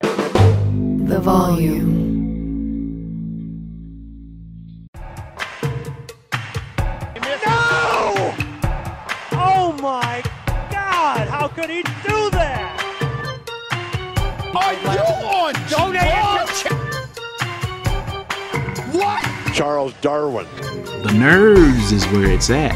The volume. No! Oh my God! How could he do that? Are you on Donate drugs? What? Charles Darwin. The nerves is where it's at.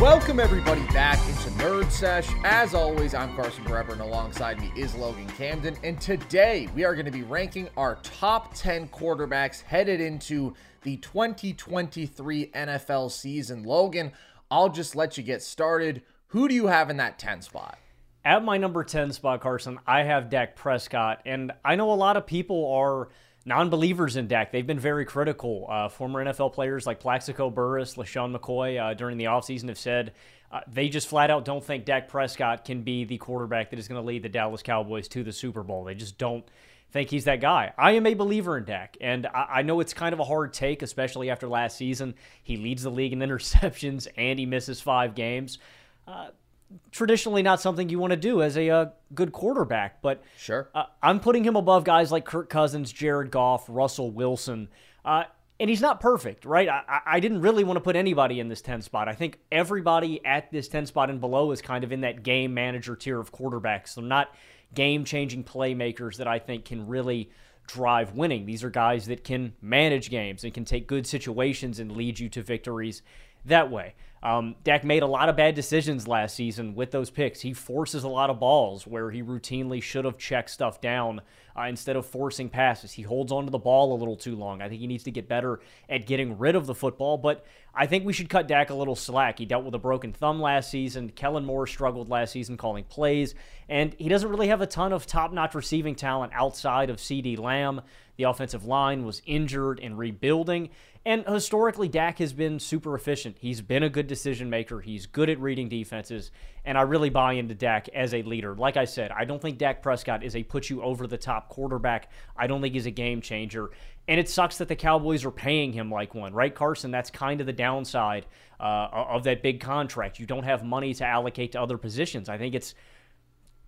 Welcome everybody back into Nerd Sesh. As always, I'm Carson Brever, and alongside me is Logan Camden. And today we are going to be ranking our top 10 quarterbacks headed into the 2023 NFL season. Logan, I'll just let you get started. Who do you have in that 10 spot? At my number 10 spot, Carson, I have Dak Prescott. And I know a lot of people are non believers in Dak. They've been very critical. Uh, former NFL players like Plaxico Burress, LeSean McCoy uh, during the offseason have said uh, they just flat out don't think Dak Prescott can be the quarterback that is going to lead the Dallas Cowboys to the Super Bowl. They just don't think he's that guy. I am a believer in Dak, and I, I know it's kind of a hard take, especially after last season. He leads the league in interceptions and he misses five games. Uh, traditionally not something you want to do as a, uh, good quarterback, but sure, uh, I'm putting him above guys like Kirk Cousins, Jared Goff, Russell Wilson. Uh, and he's not perfect, right? I, I didn't really want to put anybody in this 10 spot. I think everybody at this 10 spot and below is kind of in that game manager tier of quarterbacks. They're not game changing playmakers that I think can really drive winning. These are guys that can manage games and can take good situations and lead you to victories that way. Um, Dak made a lot of bad decisions last season with those picks. He forces a lot of balls where he routinely should have checked stuff down uh, instead of forcing passes. He holds onto the ball a little too long. I think he needs to get better at getting rid of the football, but I think we should cut Dak a little slack. He dealt with a broken thumb last season. Kellen Moore struggled last season calling plays, and he doesn't really have a ton of top notch receiving talent outside of CeeDee Lamb. The offensive line was injured and rebuilding. And historically, Dak has been super efficient. He's been a good decision maker. He's good at reading defenses. And I really buy into Dak as a leader. Like I said, I don't think Dak Prescott is a put you over the top quarterback. I don't think he's a game changer. And it sucks that the Cowboys are paying him like one, right, Carson? That's kind of the downside uh, of that big contract. You don't have money to allocate to other positions. I think it's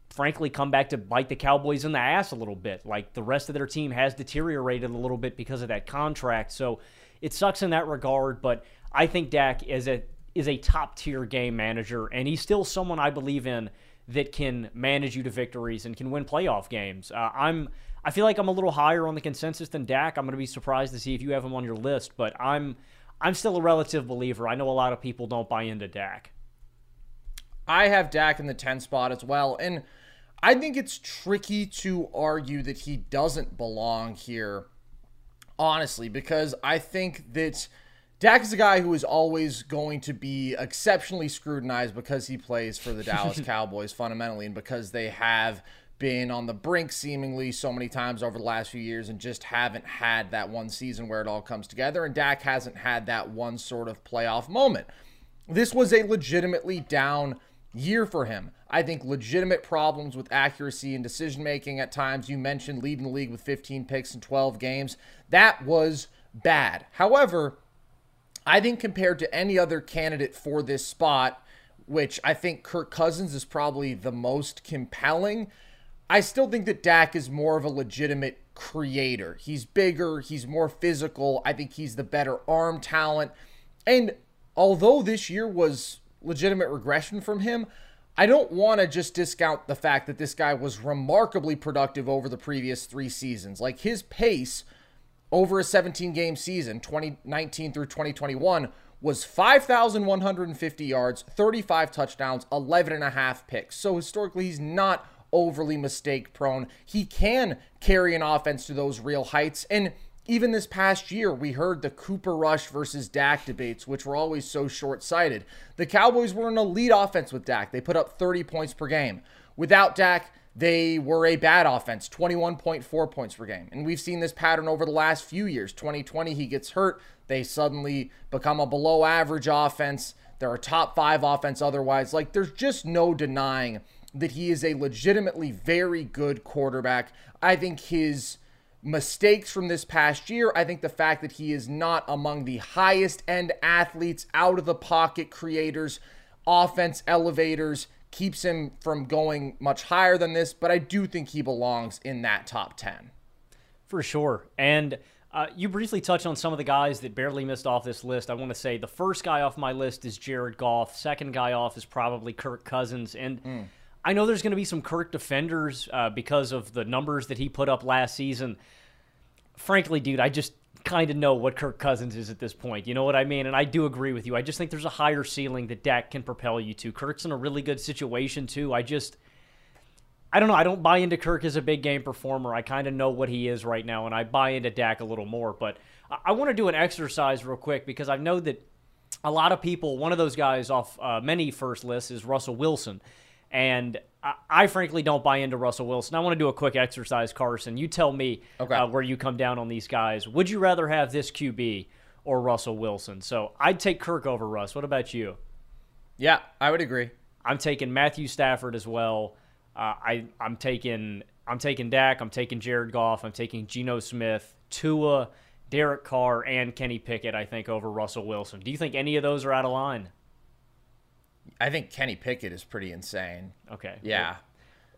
frankly come back to bite the Cowboys in the ass a little bit. Like the rest of their team has deteriorated a little bit because of that contract. So it sucks in that regard, but I think Dak is a is a top tier game manager, and he's still someone I believe in that can manage you to victories and can win playoff games. Uh, I'm I feel like I'm a little higher on the consensus than Dak. I'm going to be surprised to see if you have him on your list, but I'm I'm still a relative believer. I know a lot of people don't buy into Dak. I have Dak in the 10 spot as well, and I think it's tricky to argue that he doesn't belong here honestly, because I think that Dak is a guy who is always going to be exceptionally scrutinized because he plays for the Dallas Cowboys fundamentally and because they have been on the brink seemingly so many times over the last few years and just haven't had that one season where it all comes together. And Dak hasn't had that one sort of playoff moment. This was a legitimately down year for him. I think legitimate problems with accuracy and decision making at times. You mentioned leading the league with 15 picks in 12 games. That was bad. However, I think compared to any other candidate for this spot, which I think Kirk Cousins is probably the most compelling, I still think that Dak is more of a legitimate creator. He's bigger, he's more physical. I think he's the better arm talent. And although this year was legitimate regression from him, I don't want to just discount the fact that this guy was remarkably productive over the previous three seasons. Like his pace over a 17 game season, 2019 through 2021, was 5,150 yards, 35 touchdowns, 11 and a half picks. So historically, he's not overly mistake prone. He can carry an offense to those real heights. And even this past year, we heard the Cooper Rush versus Dak debates, which were always so short sighted. The Cowboys were an elite offense with Dak. They put up 30 points per game. Without Dak, they were a bad offense, 21.4 points per game. And we've seen this pattern over the last few years. 2020, he gets hurt. They suddenly become a below average offense. They're a top five offense otherwise. Like, there's just no denying that he is a legitimately very good quarterback. I think his mistakes from this past year, I think the fact that he is not among the highest end athletes, out of the pocket creators, offense elevators, keeps him from going much higher than this, but I do think he belongs in that top 10. For sure. And uh, you briefly touched on some of the guys that barely missed off this list. I want to say the first guy off my list is Jared Goff. Second guy off is probably Kirk Cousins. And mm. I know there's going to be some Kirk defenders uh, because of the numbers that he put up last season. Frankly, dude, I just kind of know what Kirk Cousins is at this point. You know what I mean? And I do agree with you. I just think there's a higher ceiling that Dak can propel you to. Kirk's in a really good situation, too. I just. I don't know. I don't buy into Kirk as a big game performer. I kind of know what he is right now, and I buy into Dak a little more. But I, I want to do an exercise real quick because I know that a lot of people, one of those guys off uh, many first lists is Russell Wilson. And I, I, frankly don't buy into Russell Wilson. I want to do a quick exercise, Carson. You tell me okay. uh, where you come down on these guys. Would you rather have this QB or Russell Wilson? So I'd take Kirk over Russ. What about you? Yeah, I would agree. I'm taking Matthew Stafford as well. Uh, I I'm taking I'm taking Dak. I'm taking Jared Goff. I'm taking Geno Smith, Tua, Derek Carr, and Kenny Pickett. I think over Russell Wilson. Do you think any of those are out of line? I think Kenny Pickett is pretty insane. Okay. Yeah.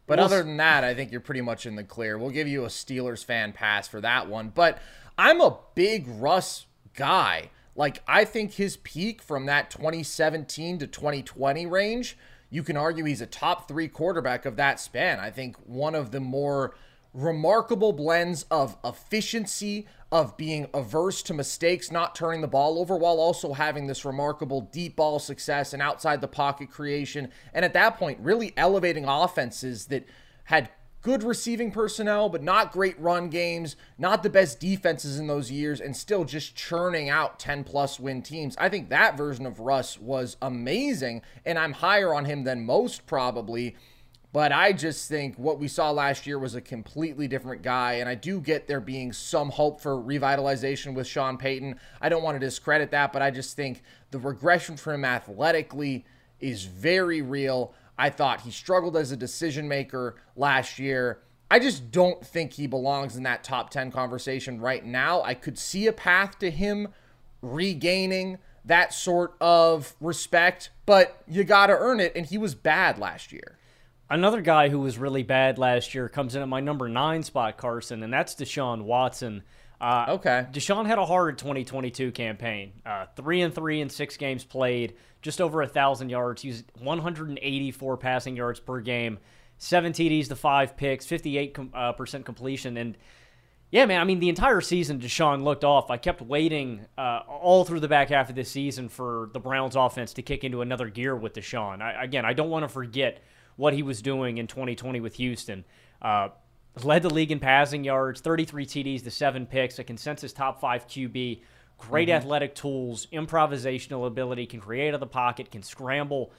But we'll other than that, I think you're pretty much in the clear. We'll give you a Steelers fan pass for that one. But I'm a big Russ guy. Like, I think his peak from that 2017 to 2020 range, you can argue he's a top three quarterback of that span. I think one of the more remarkable blends of efficiency, of being averse to mistakes, not turning the ball over, while also having this remarkable deep ball success and outside the pocket creation. And at that point, really elevating offenses that had good receiving personnel, but not great run games, not the best defenses in those years, and still just churning out 10 plus win teams. I think that version of Russ was amazing, and I'm higher on him than most probably. But I just think what we saw last year was a completely different guy. And I do get there being some hope for revitalization with Sean Payton. I don't want to discredit that, but I just think the regression for him athletically is very real. I thought he struggled as a decision maker last year. I just don't think he belongs in that top 10 conversation right now. I could see a path to him regaining that sort of respect, but you got to earn it. And he was bad last year. Another guy who was really bad last year comes in at my number nine spot, Carson, and that's Deshaun Watson. Uh, okay. Deshaun had a hard 2022 campaign. Uh, three and three in six games played, just over a thousand yards. He's 184 passing yards per game, seven TDs to five picks, 58 uh, percent completion, and yeah, man. I mean, the entire season Deshaun looked off. I kept waiting uh, all through the back half of this season for the Browns' offense to kick into another gear with Deshaun. I, again, I don't want to forget what he was doing in 2020 with Houston. Uh, led the league in passing yards, 33 TDs to seven picks, a consensus top five QB. Great mm-hmm. athletic tools, improvisational ability, can create out of the pocket, can scramble.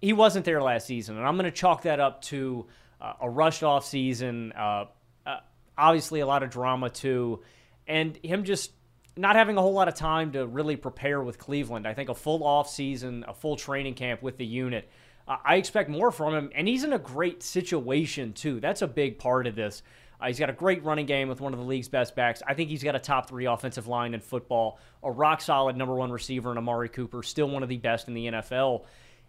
He wasn't there last season, and I'm going to chalk that up to uh, a rushed off season. Uh, uh, obviously, a lot of drama too, and him just not having a whole lot of time to really prepare with Cleveland. I think a full off season, a full training camp with the unit I expect more from him, and he's in a great situation, too. That's a big part of this. Uh, he's got a great running game with one of the league's best backs. I think he's got a top three offensive line in football, a rock solid number one receiver in Amari Cooper, still one of the best in the NFL.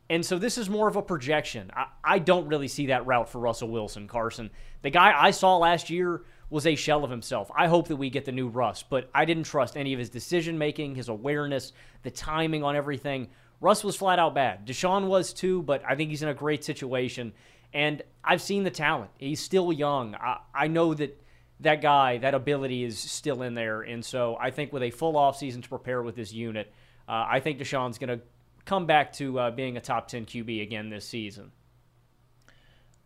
And so this is more of a projection. I, I don't really see that route for Russell Wilson, Carson. The guy I saw last year was a shell of himself. I hope that we get the new Russ, but I didn't trust any of his decision making, his awareness, the timing on everything. Russ was flat out bad. Deshaun was too, but I think he's in a great situation. And I've seen the talent. He's still young. I, I know that that guy, that ability is still in there. And so I think with a full offseason to prepare with this unit, uh, I think Deshaun's going to come back to uh, being a top 10 QB again this season.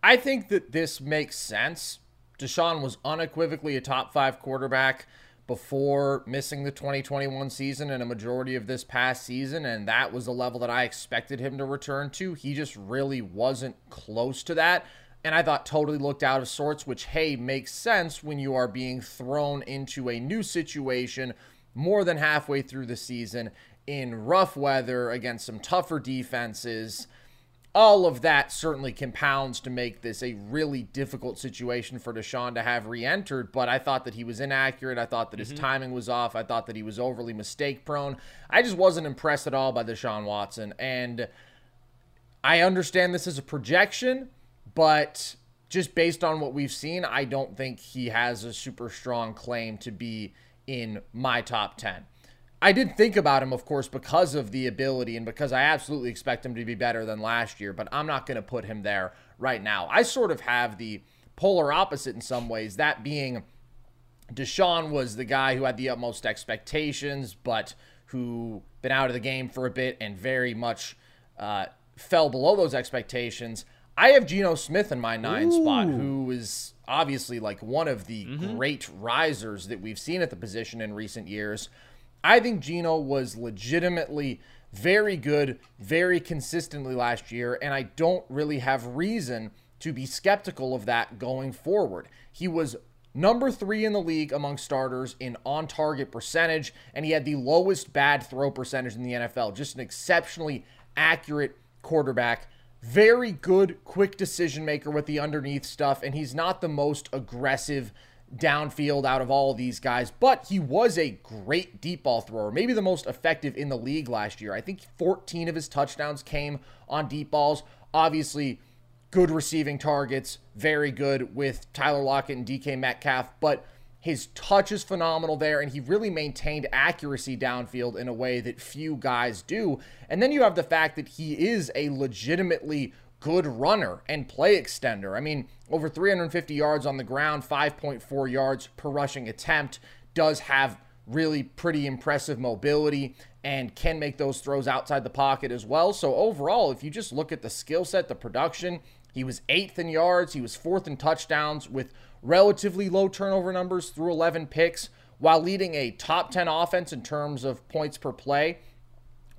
I think that this makes sense. Deshaun was unequivocally a top five quarterback before missing the 2021 season and a majority of this past season, and that was the level that I expected him to return to. He just really wasn't close to that. And I thought totally looked out of sorts, which, hey, makes sense when you are being thrown into a new situation more than halfway through the season in rough weather against some tougher defenses all of that certainly compounds to make this a really difficult situation for Deshaun to have re-entered. But I thought that he was inaccurate. I thought that his mm-hmm. timing was off. I thought that he was overly mistake prone. I just wasn't impressed at all by Deshaun Watson. And I understand this is a projection, but just based on what we've seen, I don't think he has a super strong claim to be in my top 10. I did think about him, of course, because of the ability and because I absolutely expect him to be better than last year, but I'm not going to put him there right now. I sort of have the polar opposite in some ways, that being Deshaun was the guy who had the utmost expectations, but who been out of the game for a bit and very much uh, fell below those expectations. I have Geno Smith in my nine Ooh. spot, who is obviously like one of the mm-hmm. great risers that we've seen at the position in recent years. I think Geno was legitimately very good, very consistently last year, and I don't really have reason to be skeptical of that going forward. He was number three in the league among starters in on target percentage, and he had the lowest bad throw percentage in the NFL. Just an exceptionally accurate quarterback. Very good, quick decision maker with the underneath stuff, and he's not the most aggressive downfield out of all of these guys, but he was a great deep ball thrower, maybe the most effective in the league last year. I think 14 of his touchdowns came on deep balls. Obviously, good receiving targets, very good with Tyler Lockett and DK Metcalf, but his touch is phenomenal there, and he really maintained accuracy downfield in a way that few guys do. And then you have the fact that he is a legitimately good runner and play extender. I mean, over 350 yards on the ground, 5.4 yards per rushing attempt, does have really pretty impressive mobility and can make those throws outside the pocket as well. So, overall, if you just look at the skill set, the production, he was eighth in yards, he was fourth in touchdowns with relatively low turnover numbers through 11 picks while leading a top 10 offense in terms of points per play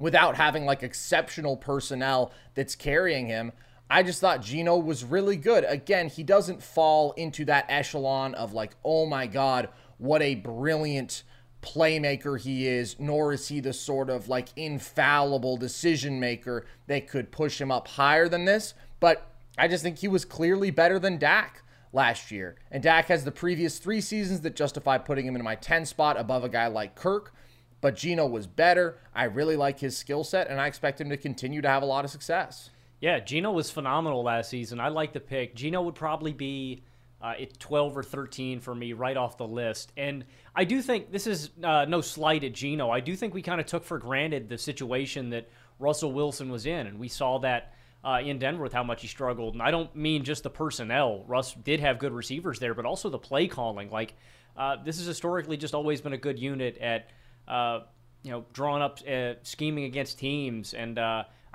without having like exceptional personnel that's carrying him. I just thought Geno was really good. Again, he doesn't fall into that echelon of like, oh my God, what a brilliant playmaker he is, nor is he the sort of like infallible decision maker that could push him up higher than this. But I just think he was clearly better than Dak last year. And Dak has the previous three seasons that justify putting him in my 10 spot above a guy like Kirk. But Geno was better. I really like his skill set, and I expect him to continue to have a lot of success. Yeah, Geno was phenomenal last season. I like the pick. Geno would probably be uh, 12 or 13 for me right off the list. And I do think this is uh, no slight at Geno. I do think we kind of took for granted the situation that Russell Wilson was in. And we saw that uh, in Denver with how much he struggled. And I don't mean just the personnel. Russ did have good receivers there, but also the play calling. Like, uh, this has historically just always been a good unit at, uh, you know, drawing up, uh, scheming against teams. And,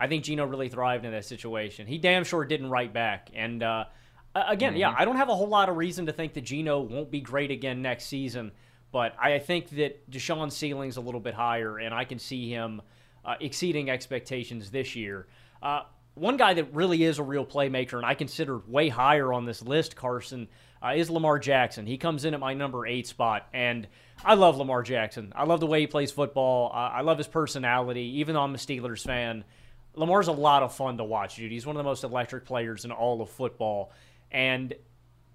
I think Geno really thrived in that situation. He damn sure didn't write back. And uh, again, mm-hmm. yeah, I don't have a whole lot of reason to think that Geno won't be great again next season. But I think that Deshaun's ceiling's a little bit higher, and I can see him uh, exceeding expectations this year. Uh, one guy that really is a real playmaker, and I consider way higher on this list, Carson, uh, is Lamar Jackson. He comes in at my number eight spot, and I love Lamar Jackson. I love the way he plays football. I love his personality, even though I'm a Steelers fan. Lamar's a lot of fun to watch, dude. He's one of the most electric players in all of football. And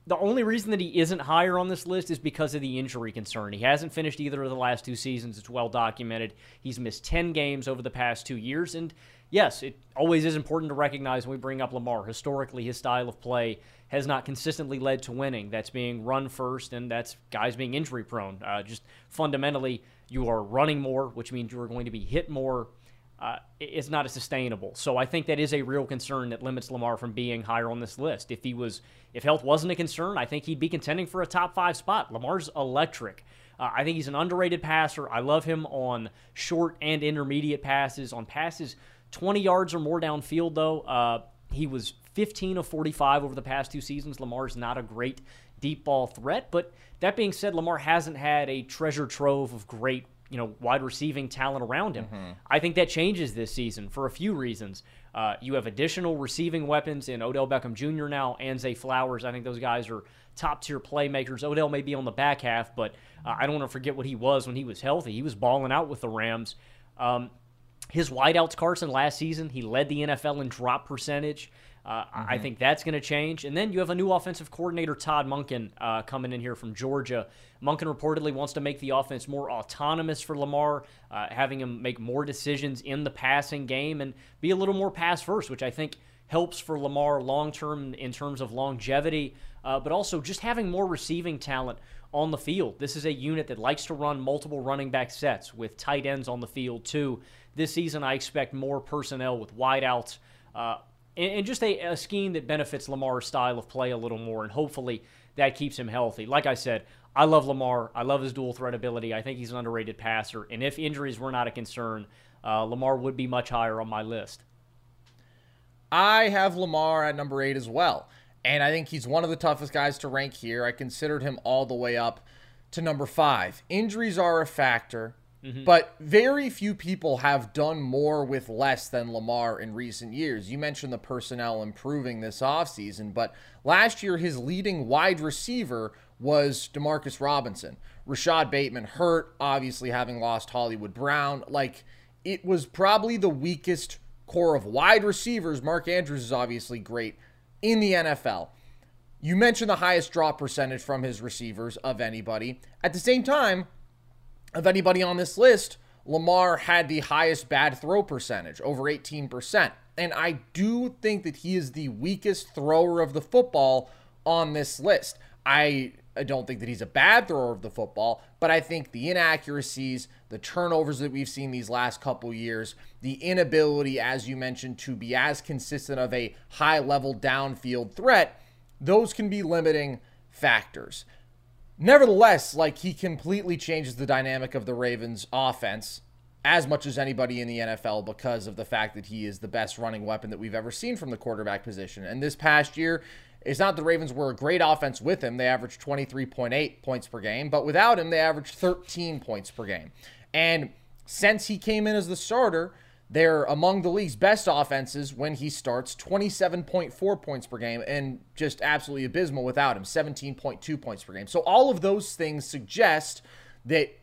the only reason that he isn't higher on this list is because of the injury concern. He hasn't finished either of the last two seasons. It's well documented. He's missed 10 games over the past two years. And yes, it always is important to recognize when we bring up Lamar. Historically, his style of play has not consistently led to winning. That's being run first, and that's guys being injury prone. Uh, just fundamentally, you are running more, which means you are going to be hit more. Uh, it's not as sustainable. So I think that is a real concern that limits Lamar from being higher on this list. If he was, if health wasn't a concern, I think he'd be contending for a top five spot. Lamar's electric. Uh, I think he's an underrated passer. I love him on short and intermediate passes. On passes 20 yards or more downfield, though, uh, he was 15 of 45 over the past two seasons. Lamar's not a great deep ball threat, but that being said, Lamar hasn't had a treasure trove of great you know wide receiving talent around him. Mm-hmm. I think that changes this season for a few reasons. Uh, you have additional receiving weapons in Odell Beckham Jr. now and Zay Flowers. I think those guys are top tier playmakers. Odell may be on the back half, but uh, I don't want to forget what he was when he was healthy. He was balling out with the Rams. Um, his wideouts, Carson, last season, he led the NFL in drop percentage. Uh, mm-hmm. I think that's going to change. And then you have a new offensive coordinator, Todd Monken, uh, coming in here from Georgia. Monken reportedly wants to make the offense more autonomous for Lamar, uh, having him make more decisions in the passing game and be a little more pass first, which I think helps for Lamar long term in terms of longevity, uh, but also just having more receiving talent on the field. This is a unit that likes to run multiple running back sets with tight ends on the field, too. This season, I expect more personnel with wideouts. Uh, and, just a, a scheme that benefits Lamar's style of play a little more, and hopefully that keeps him healthy. Like I said, I love Lamar. I love his dual threat ability. I think he's an underrated passer. And if injuries were not a concern, uh, Lamar would be much higher on my list. I have Lamar at number eight as well. And I think he's one of the toughest guys to rank here. I considered him all the way up to number five. Injuries are a factor. Mm-hmm. But very few people have done more with less than Lamar in recent years. You mentioned the personnel improving this offseason, but last year his leading wide receiver was Demarcus Robinson. Rashod Bateman hurt, obviously having lost Hollywood Brown. Like, it was probably the weakest core of wide receivers. Mark Andrews is obviously great in the NFL. You mentioned the highest drop percentage from his receivers of anybody. At the same time, of anybody on this list, Lamar had the highest bad throw percentage, over 18%. And I do think that he is the weakest thrower of the football on this list. I, don't think that he's a bad thrower of the football, but I think the inaccuracies, the turnovers that we've seen these last couple years, the inability, as you mentioned, to be as consistent of a high level downfield threat, those can be limiting factors. Nevertheless, like he completely changes the dynamic of the Ravens offense as much as anybody in the NFL because of the fact that he is the best running weapon that we've ever seen from the quarterback position. And this past year, it's not the Ravens were a great offense with him. They averaged 23.8 points per game, but without him, they averaged 13 points per game. And since he came in as the starter, they're among the league's best offenses when he starts 27.4 points per game and just absolutely abysmal without him, 17.2 points per game. So all of those things suggest that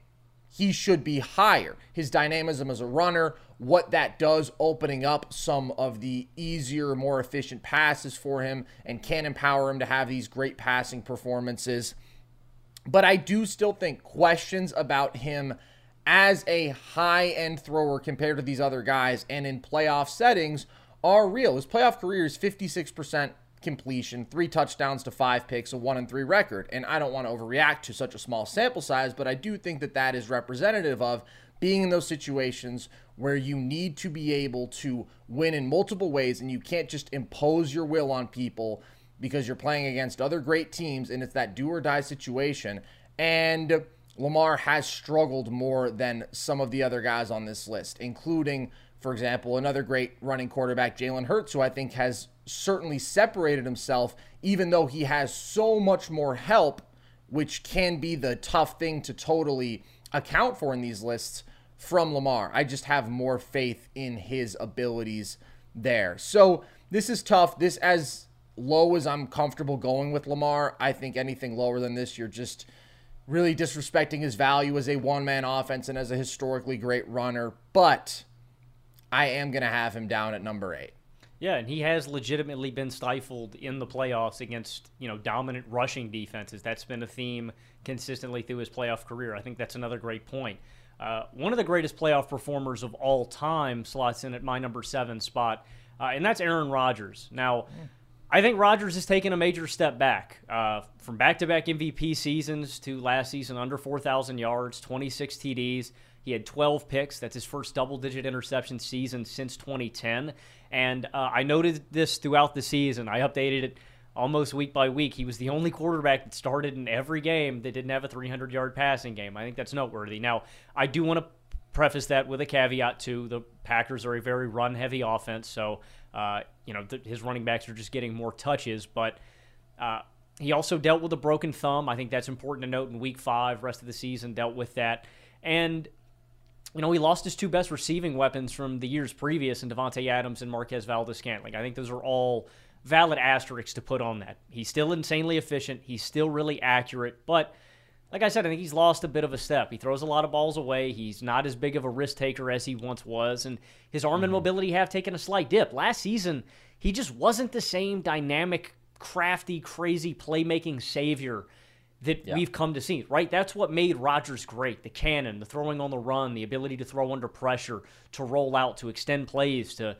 he should be higher. His dynamism as a runner, what that does opening up some of the easier, more efficient passes for him and can empower him to have these great passing performances. But I do still think questions about him as a high end thrower compared to these other guys and in playoff settings are real. His playoff career is 56% completion, three touchdowns to five picks, a one and three record. And I don't want to overreact to such a small sample size, but I do think that that is representative of being in those situations where you need to be able to win in multiple ways and you can't just impose your will on people because you're playing against other great teams and it's that do or die situation. And Lamar has struggled more than some of the other guys on this list, including, for example, another great running quarterback, Jalen Hurts, who I think has certainly separated himself, even though he has so much more help, which can be the tough thing to totally account for in these lists from Lamar. I just have more faith in his abilities there. So this is tough. This, as low as I'm comfortable going with Lamar, I think anything lower than this, you're just really disrespecting his value as a one man offense and as a historically great runner. But I am going to have him down at number eight. Yeah, and he has legitimately been stifled in the playoffs against, you know, dominant rushing defenses. That's been a theme consistently through his playoff career. I think that's another great point. uh, one of the greatest playoff performers of all time slots in at my number seven spot, uh, and that's Aaron Rodgers. Now, I think Rodgers has taken a major step back uh, from back to back MVP seasons to last season under 4,000 yards, 26 TDs. He had 12 picks. That's his first double digit interception season since 2010. And uh, I noted this throughout the season. I updated it almost week by week. He was the only quarterback that started in every game that didn't have a 300 yard passing game. I think that's noteworthy. Now, I do want to preface that with a caveat too. The Packers are a very run heavy offense, so uh, you know th- his running backs are just getting more touches. But uh, he also dealt with a broken thumb. I think that's important to note in Week Five. Rest of the season dealt with that, and you know he lost his two best receiving weapons from the years previous in Davante Adams and Marquez Valdes-Scantling. I think those are all valid asterisks to put on that. He's still insanely efficient. He's still really accurate, but like I said, I think he's lost a bit of a step. He throws a lot of balls away. He's not as big of a risk taker as he once was, and his arm mm-hmm. and mobility have taken a slight dip. Last season, he just wasn't the same dynamic, crafty, crazy playmaking savior that yeah. we've come to see, right? That's what made Rodgers great. The cannon, the throwing on the run, the ability to throw under pressure, to roll out, to extend plays, to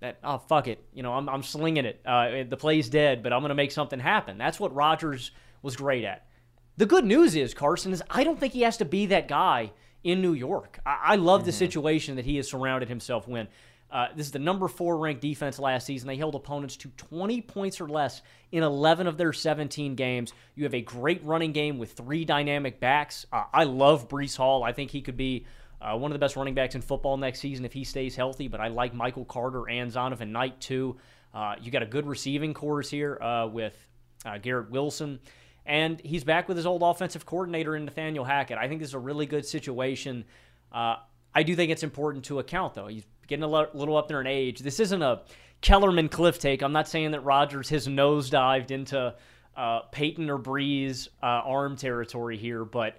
that oh fuck it, you know, I'm I'm slinging it. Uh, the play's dead, but I'm going to make something happen. That's what Rodgers was great at. The good news is, Carson, is I don't think he has to be that guy in New York. I, I love mm-hmm. the situation that he has surrounded himself with. Uh, this is the number four ranked defense last season. They held opponents to 20 points or less in 11 of their 17 games. You have a great running game with three dynamic backs. Uh, I love Breece Hall. I think he could be uh, one of the best running backs in football next season if he stays healthy, but I like Michael Carter and Zonovan Knight too. Uh, you got a good receiving course here uh, with uh, Garrett Wilson. And he's back with his old offensive coordinator in Nathaniel Hackett. I think this is a really good situation. Uh, I do think it's important to account, though. He's getting a little up there in age. This isn't a Kellerman cliff take. I'm not saying that Rodgers has nosedived into uh, Peyton or Brees uh, arm territory here, but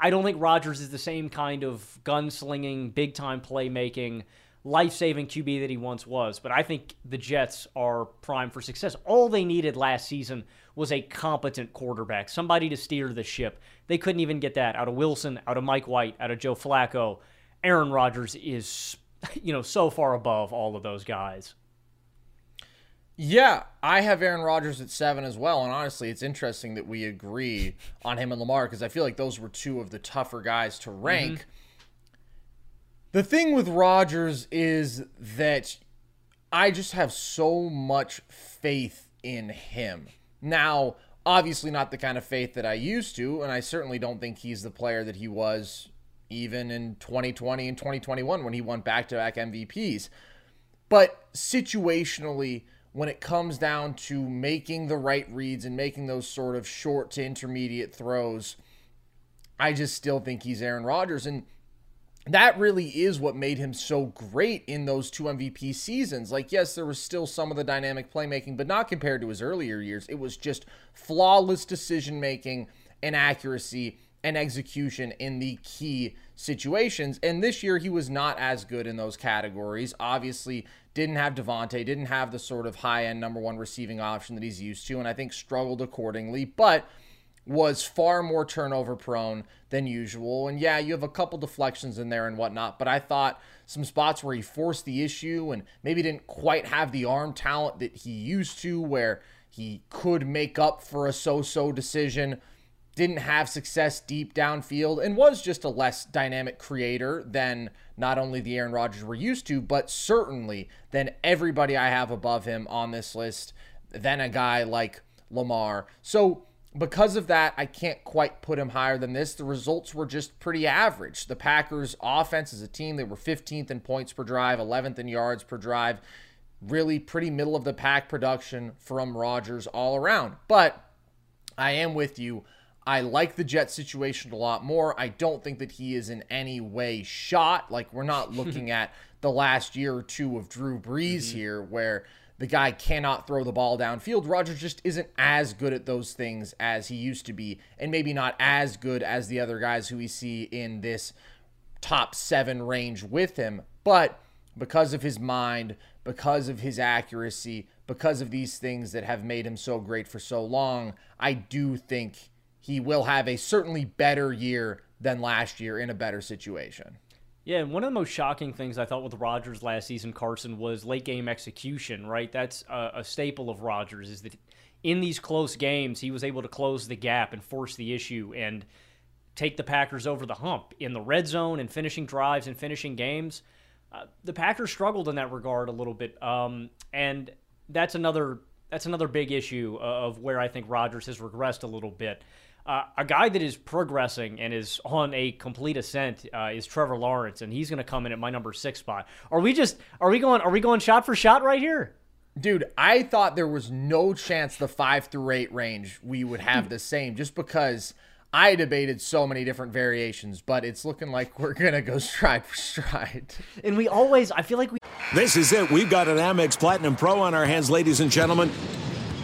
I don't think Rodgers is the same kind of gunslinging, big time playmaking life saving QB that he once was. But I think the Jets are primed for success. All they needed last season was a competent quarterback, somebody to steer the ship. They couldn't even get that out of Wilson, out of Mike White, out of Joe Flacco. Aaron Rodgers is, you know, so far above all of those guys. Yeah, I have Aaron Rodgers at seven as well. And honestly, it's interesting that we agree on him and Lamar because I feel like those were two of the tougher guys to rank. Mm-hmm. The thing with Rodgers is that I just have so much faith in him. Now, obviously, not the kind of faith that I used to, and I certainly don't think he's the player that he was even in 2020 and 2021 when he won back to back MVPs. But situationally, when it comes down to making the right reads and making those sort of short to intermediate throws, I just still think he's Aaron Rodgers. And that really is what made him so great in those two MVP seasons. Like, yes, there was still some of the dynamic playmaking, but not compared to his earlier years. It was just flawless decision making and accuracy and execution in the key situations. And this year, he was not as good in those categories. Obviously, didn't have Davante, didn't have the sort of high end number one receiving option that he's used to, and I think struggled accordingly. But was far more turnover prone than usual. And yeah, you have a couple deflections in there and whatnot, but I thought some spots where he forced the issue and maybe didn't quite have the arm talent that he used to, where he could make up for a so so decision, didn't have success deep downfield, and was just a less dynamic creator than not only the Aaron Rodgers we're used to, but certainly than everybody I have above him on this list, than a guy like Lamar. So, because of that, I can't quite put him higher than this. The results were just pretty average. The Packers' offense as a team, they were 15th in points per drive, 11th in yards per drive. Really pretty middle of the pack production from Rodgers all around. But I am with you. I like the Jet situation a lot more. I don't think that he is in any way shot. Like, we're not looking at the last year or two of Drew Brees mm-hmm. here, where the guy cannot throw the ball downfield. Rodgers just isn't as good at those things as he used to be, and maybe not as good as the other guys who we see in this top seven range with him. But because of his mind, because of his accuracy, because of these things that have made him so great for so long, I do think he will have a certainly better year than last year in a better situation. Yeah, and one of the most shocking things I thought with Rodgers last season, Carson, was late game execution. Right, that's a, a staple of Rodgers. Is that in these close games he was able to close the gap and force the issue and take the Packers over the hump in the red zone and finishing drives and finishing games. Uh, the Packers struggled in that regard a little bit, um, and that's another that's another big issue of where I think Rodgers has regressed a little bit. Uh, a guy that is progressing and is on a complete ascent uh, is Trevor Lawrence, and he's going to come in at my number six spot. Are we just are we going are we going shot for shot right here? Dude, I thought there was no chance the five through eight range we would have the same, just because I debated so many different variations, but it's looking like we're gonna go stride for stride. And we always, I feel like we. This is it. We've got an Amex Platinum Pro on our hands, ladies and gentlemen.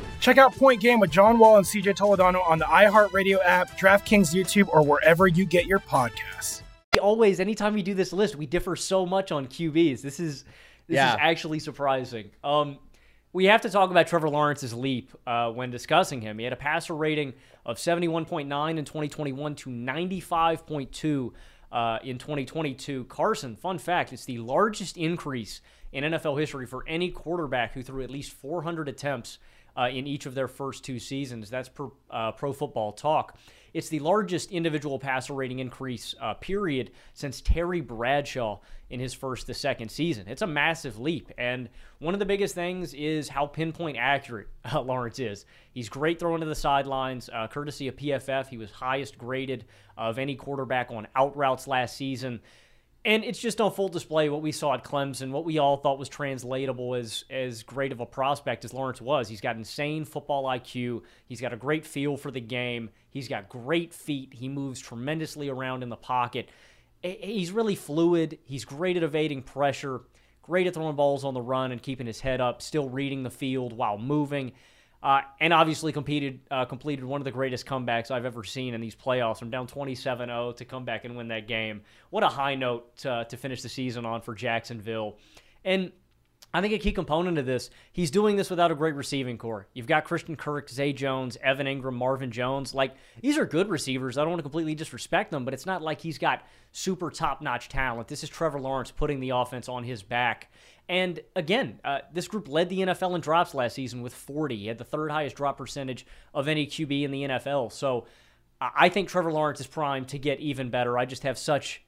Check out Point Game with John Wall and CJ Toledano on the iHeartRadio app, DraftKings YouTube, or wherever you get your podcasts. Always, anytime we do this list, we differ so much on QBs. This is this Yeah. is actually surprising. Um, we have to talk about Trevor Lawrence's leap uh, when discussing him. He had a passer rating of 71.9 in 2021 to 95.2 uh, in 2022. Carson, fun fact, it's the largest increase in NFL history for any quarterback who threw at least 400 attempts uh, in each of their first two seasons. That's per uh, Pro Football Talk. It's the largest individual passer rating increase uh, period since Terry Bradshaw in his first to second season. It's a massive leap, and one of the biggest things is how pinpoint accurate uh, Lawrence is. He's great throwing to the sidelines, uh, courtesy of PFF. He was highest graded of any quarterback on out routes last season. And it's just on full display what we saw at Clemson, what we all thought was translatable as as great of a prospect as Lawrence was. He's got insane football IQ. He's got a great feel for the game. He's got great feet. He moves tremendously around in the pocket. He's really fluid. He's great at evading pressure, great at throwing balls on the run and keeping his head up, still reading the field while moving. Uh, and obviously competed, uh, completed one of the greatest comebacks I've ever seen in these playoffs. From down 27-0 to come back and win that game. What a high note to, to finish the season on for Jacksonville. And I think a key component of this, he's doing this without a great receiving core. You've got Christian Kirk, Zay Jones, Evan Engram, Marvin Jones. Like, these are good receivers. I don't want to completely disrespect them, but it's not like he's got super top notch talent. This is Trevor Lawrence putting the offense on his back. And again, uh, this group led the NFL in drops last season with 40. He had the third highest drop percentage of any QB in the NFL. So I think Trevor Lawrence is primed to get even better. I just have such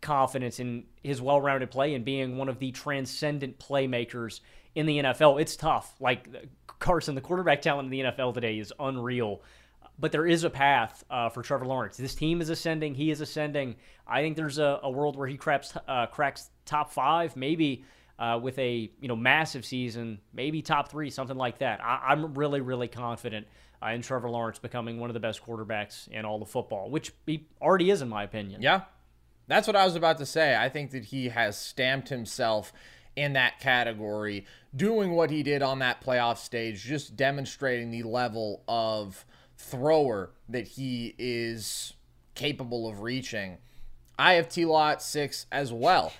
confidence in his well-rounded play and being one of the transcendent playmakers in the NFL. It's tough. Like Carson, the quarterback talent in the NFL today is unreal. But there is a path uh, for Trevor Lawrence. This team is ascending. He is ascending. I think there's a, a world where he cracks, uh, cracks top five, maybe uh, with a you know massive season, maybe top three, something like that. I, am really really confident uh, in Trevor Lawrence becoming one of the best quarterbacks in all of football, which he already is in my opinion. Yeah, that's what I was about to say. I think that he has stamped himself in that category, doing what he did on that playoff stage, just demonstrating the level of thrower that he is capable of reaching. I have T Lot six as well.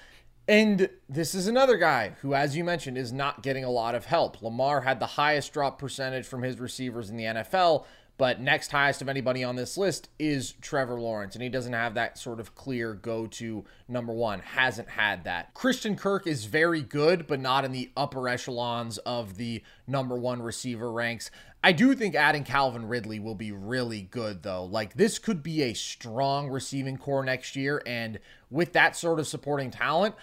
And this is another guy who, as you mentioned, is not getting a lot of help. Lamar had the highest drop percentage from his receivers in the NFL, but next highest of anybody on this list is Trevor Lawrence, and he doesn't have that sort of clear go to number one. Hasn't had that. Christian Kirk is very good, but not in the upper echelons of the number one receiver ranks. I do think adding Calvin Ridley will be really good, though. Like, this could be a strong receiving core next year, and with that sort of supporting talent,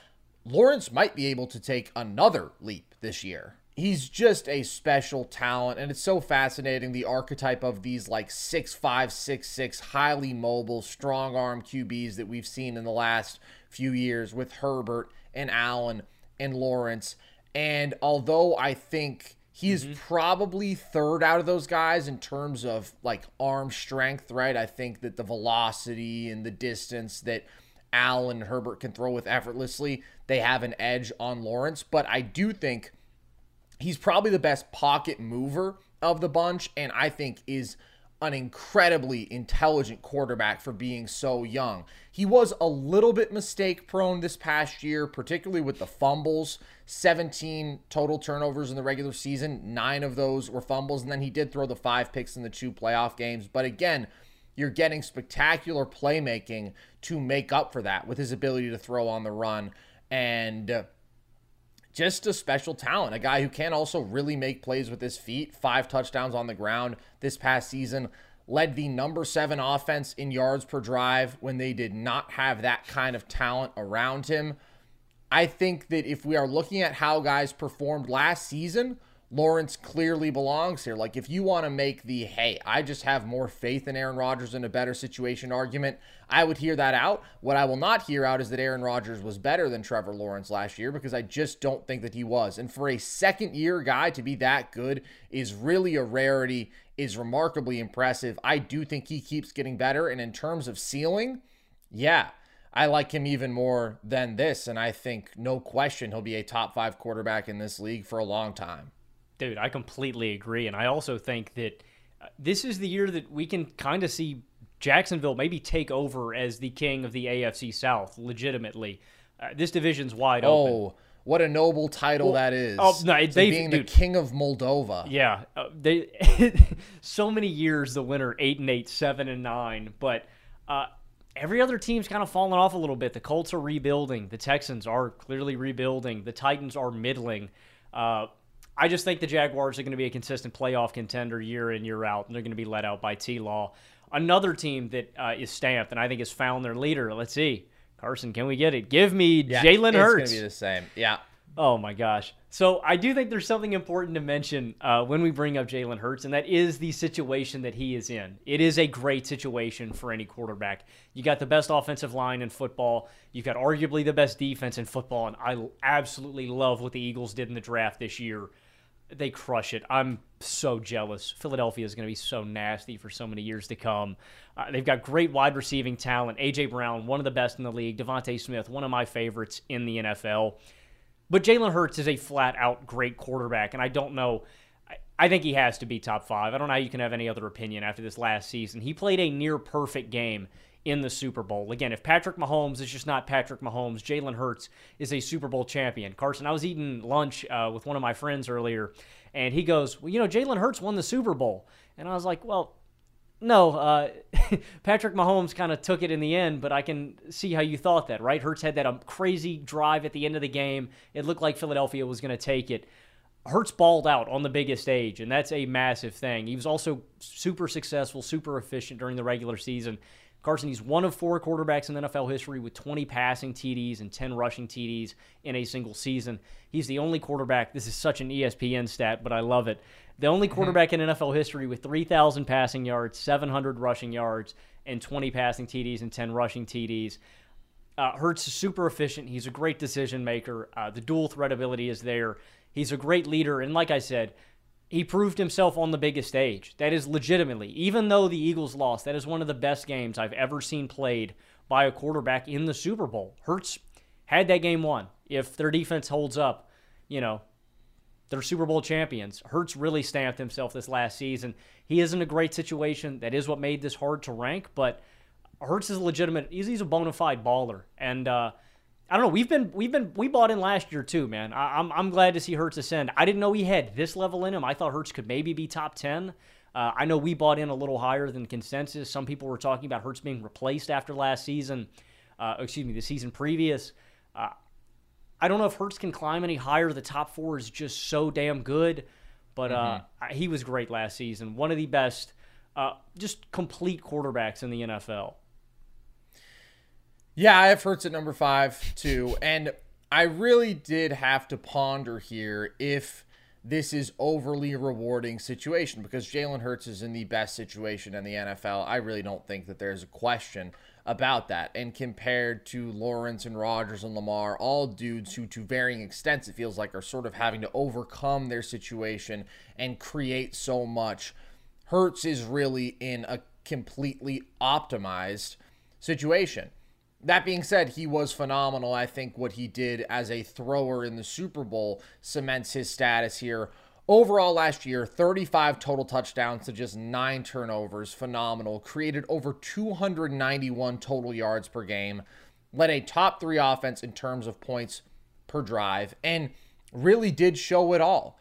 Lawrence might be able to take another leap this year he's just a special talent and it's so fascinating the archetype of these like six five six six highly mobile strong arm qbs that we've seen in the last few years with herbert and allen and lawrence and although i think he's mm-hmm. probably third out of those guys in terms of like arm strength right i think that the velocity and the distance that allen and herbert can throw with effortlessly they have an edge on lawrence but i do think He's probably the best pocket mover of the bunch, and I think is an incredibly intelligent quarterback for being so young. He was a little bit mistake prone this past year, particularly with the fumbles. 17 total turnovers in the regular season, nine of those were fumbles, and then he did throw the five picks in the two playoff games. But again, you're getting spectacular playmaking to make up for that with his ability to throw on the run. And uh, just a special talent, a guy who can also really make plays with his feet. Five touchdowns on the ground this past season, led the number seven offense in yards per drive when they did not have that kind of talent around him. I think that if we are looking at how guys performed last season, Lawrence clearly belongs here. Like, if you want to make the, hey, I just have more faith in Aaron Rodgers in a better situation argument, I would hear that out. What I will not hear out is that Aaron Rodgers was better than Trevor Lawrence last year because I just don't think that he was. And for a second year guy to be that good is really a rarity, is remarkably impressive. I do think he keeps getting better. And in terms of ceiling, yeah. I like him even more than this, and I think no question he'll be a top five quarterback in this league for a long time. Dude, I completely agree. And I also think that uh, this is the year that we can kind of see Jacksonville maybe take over as the king of the AFC South legitimately. Uh, this division's wide oh, open. Oh, what a noble title well, that is. Oh, no, they being dude, the king of Moldova. Yeah. Uh, they so many years the winner 8 and 8, 7 and 9, but uh, every other team's kind of fallen off a little bit. The Colts are rebuilding, the Texans are clearly rebuilding, the Titans are middling. I just think the Jaguars are going to be a consistent playoff contender year in, year out, and they're going to be let out by T Law. Another team that uh, is stamped and I think has found their leader. Let's see. Carson, can we get it? Give me yeah, Jalen Hurts. It's going to be the same. Yeah. Oh my gosh. So I do think there's something important to mention uh, when we bring up Jalen Hurts, and that is the situation that he is in. It is a great situation for any quarterback. You got the best offensive line in football. You've got arguably the best defense in football, and I absolutely love what the Eagles did in the draft this year they crush it. I'm so jealous. Philadelphia is going to be so nasty for so many years to come. Uh, they've got great wide receiving talent. AJ Brown, one of the best in the league. DeVonta Smith, one of my favorites in the NFL. But Jalen Hurts is a flat out great quarterback, and I don't know. I, I think he has to be top five. I don't know how you can have any other opinion after this last season. He played a near perfect game in the Super Bowl. Again, if Patrick Mahomes is just not Patrick Mahomes, Jalen Hurts is a Super Bowl champion. Carson, I was eating lunch uh, with one of my friends earlier, and he goes, Well, you know, Jalen Hurts won the Super Bowl. And I was like, Well, no, uh, Patrick Mahomes kind of took it in the end, but I can see how you thought that, right? Hurts had that um, crazy drive at the end of the game. It looked like Philadelphia was going to take it. Hurts balled out on the biggest stage, and that's a massive thing. He was also super successful, super efficient during the regular season. Carson, he's one of four quarterbacks in NFL history with 20 passing TDs and 10 rushing TDs in a single season. He's the only quarterback. This is such an ESPN stat, but I love it. The only mm-hmm. quarterback in NFL history with 3,000 passing yards, 700 rushing yards, and 20 passing TDs and 10 rushing TDs. Uh, Hurts is super efficient. He's a great decision maker. Uh, the dual threat ability is there. He's a great leader. And like I said, he proved himself on the biggest stage. That is legitimately, even though the Eagles lost, that is one of the best games I've ever seen played by a quarterback in the Super Bowl. Hurts had that game won. If their defense holds up, you know, they're Super Bowl champions. Hurts really stamped himself this last season. He is in a great situation. That is what made this hard to rank, but Hurts is legitimate. He's, he's a bona fide baller, and uh, I don't know. We've been we've been we bought in last year too, man. I, am I'm, I'm glad to see Hurts ascend. I didn't know he had this level in him. I thought Hurts could maybe be top ten. Uh, I know we bought in a little higher than consensus. Some people were talking about Hurts being replaced after last season. Uh, excuse me, the season previous. Uh, I don't know if Hurts can climb any higher. The top four is just so damn good. But uh, mm-hmm. he was great last season. One of the best, uh, just complete quarterbacks in the NFL. Yeah, I have Hurts at number five too, and I really did have to ponder here if this is overly rewarding situation because Jalen Hurts is in the best situation in the NFL. I really don't think that there's a question about that. And compared to Lawrence and Rodgers and Lamar, all dudes who, to varying extents, it feels like are sort of having to overcome their situation and create so much. Hurts is really in a completely optimized situation. That being said, he was phenomenal. I think what he did as a thrower in the Super Bowl cements his status here. Overall, last year, 35 total touchdowns to just nine turnovers. Phenomenal. Created over 291 total yards per game. Led a top three offense in terms of points per drive. And really did show it all.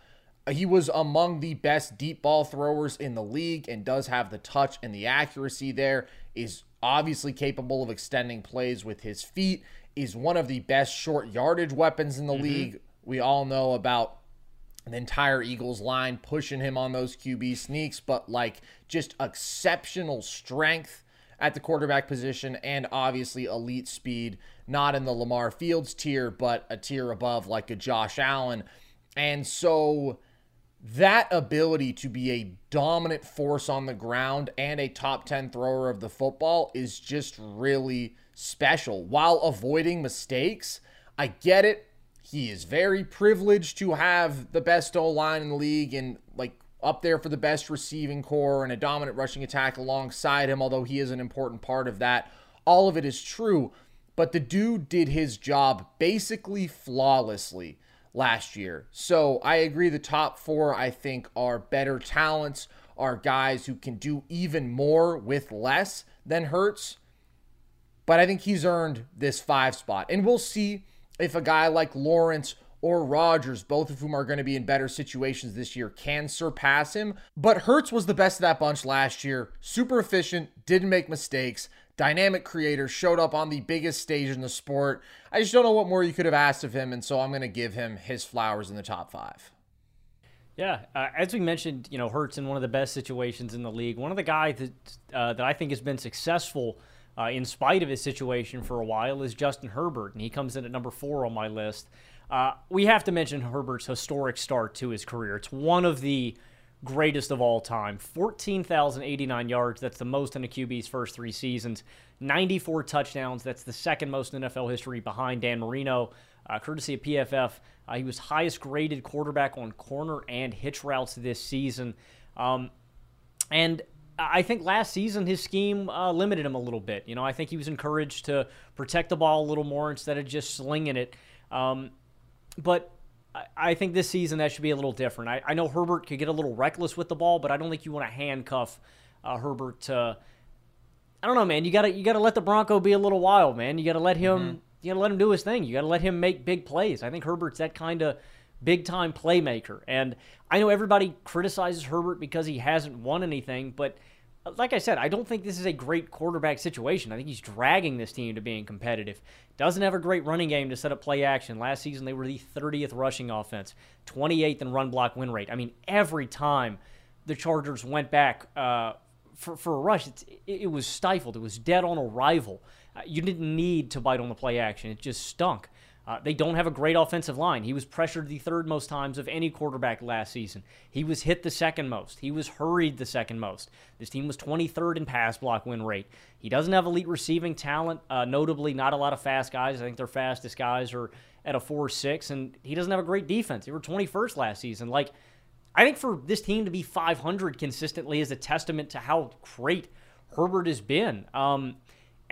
He was among the best deep ball throwers in the league and does have the touch and the accuracy there. Is obviously capable of extending plays with his feet, is one of the best short yardage weapons in the mm-hmm. league. We all know about the entire Eagles line pushing him on those QB sneaks, but like just exceptional strength at the quarterback position and obviously elite speed, not in the Lamar Fields tier, but a tier above like a Josh Allen. And so that ability to be a dominant force on the ground and a top 10 thrower of the football is just really special while avoiding mistakes. I get it. He is very privileged to have the best O line in the league and like up there for the best receiving core and a dominant rushing attack alongside him, although he is an important part of that. All of it is true, but the dude did his job basically flawlessly last year. So I agree the top four, I think, are better talents, are guys who can do even more with less than Hurts. But I think he's earned this five spot. And we'll see if a guy like Lawrence or Rodgers, both of whom are going to be in better situations this year, can surpass him. But Hurts was the best of that bunch last year. Super efficient, didn't make mistakes dynamic creator, showed up on the biggest stage in the sport. I just don't know what more you could have asked of him, and so I'm going to give him his flowers in the top five. Yeah, uh, as we mentioned, you know, Hurts in one of the best situations in the league. One of the guys that uh, that I think has been successful uh, in spite of his situation for a while is Justin Herbert, and he comes in at number four on my list. Uh, we have to mention Herbert's historic start to his career. It's one of the greatest of all time. 14,089 yards. That's the most in a QB's first three seasons. 94 touchdowns. That's the second most in NFL history behind Dan Marino, uh, courtesy of PFF. Uh, he was highest graded quarterback on corner and hitch routes this season. Um, and I think last season his scheme uh, limited him a little bit. You know, I think he was encouraged to protect the ball a little more instead of just slinging it. Um, but I think this season that should be a little different. I, I, know Herbert could get a little reckless with the ball, but I don't think you want to handcuff uh, Herbert to. I don't know, man. You gotta you gotta let the Bronco be a little wild, man. You gotta let him mm-hmm. you gotta let him do his thing. You gotta let him make big plays. I think Herbert's that kind of big time playmaker. And I know everybody criticizes Herbert because he hasn't won anything, but like I said, I don't think this is a great quarterback situation. I think he's dragging this team to being competitive. Doesn't have a great running game to set up play action. Last season, they were the 30th rushing offense, 28th in run block win rate. I mean, every time the Chargers went back uh, for, for a rush, it, was stifled. It was dead on arrival. Uh, you didn't need to bite on the play action, it just stunk. Uh, they don't have a great offensive line. He was pressured the third most times of any quarterback last season. He was hit the second most. He was hurried the second most. This team was 23rd in pass block win rate. He doesn't have elite receiving talent, uh, notably, not a lot of fast guys. I think their fastest guys are at a 4 6, and he doesn't have a great defense. They were 21st last season. Like, I think for this team to be 500 consistently is a testament to how great Herbert has been. Um,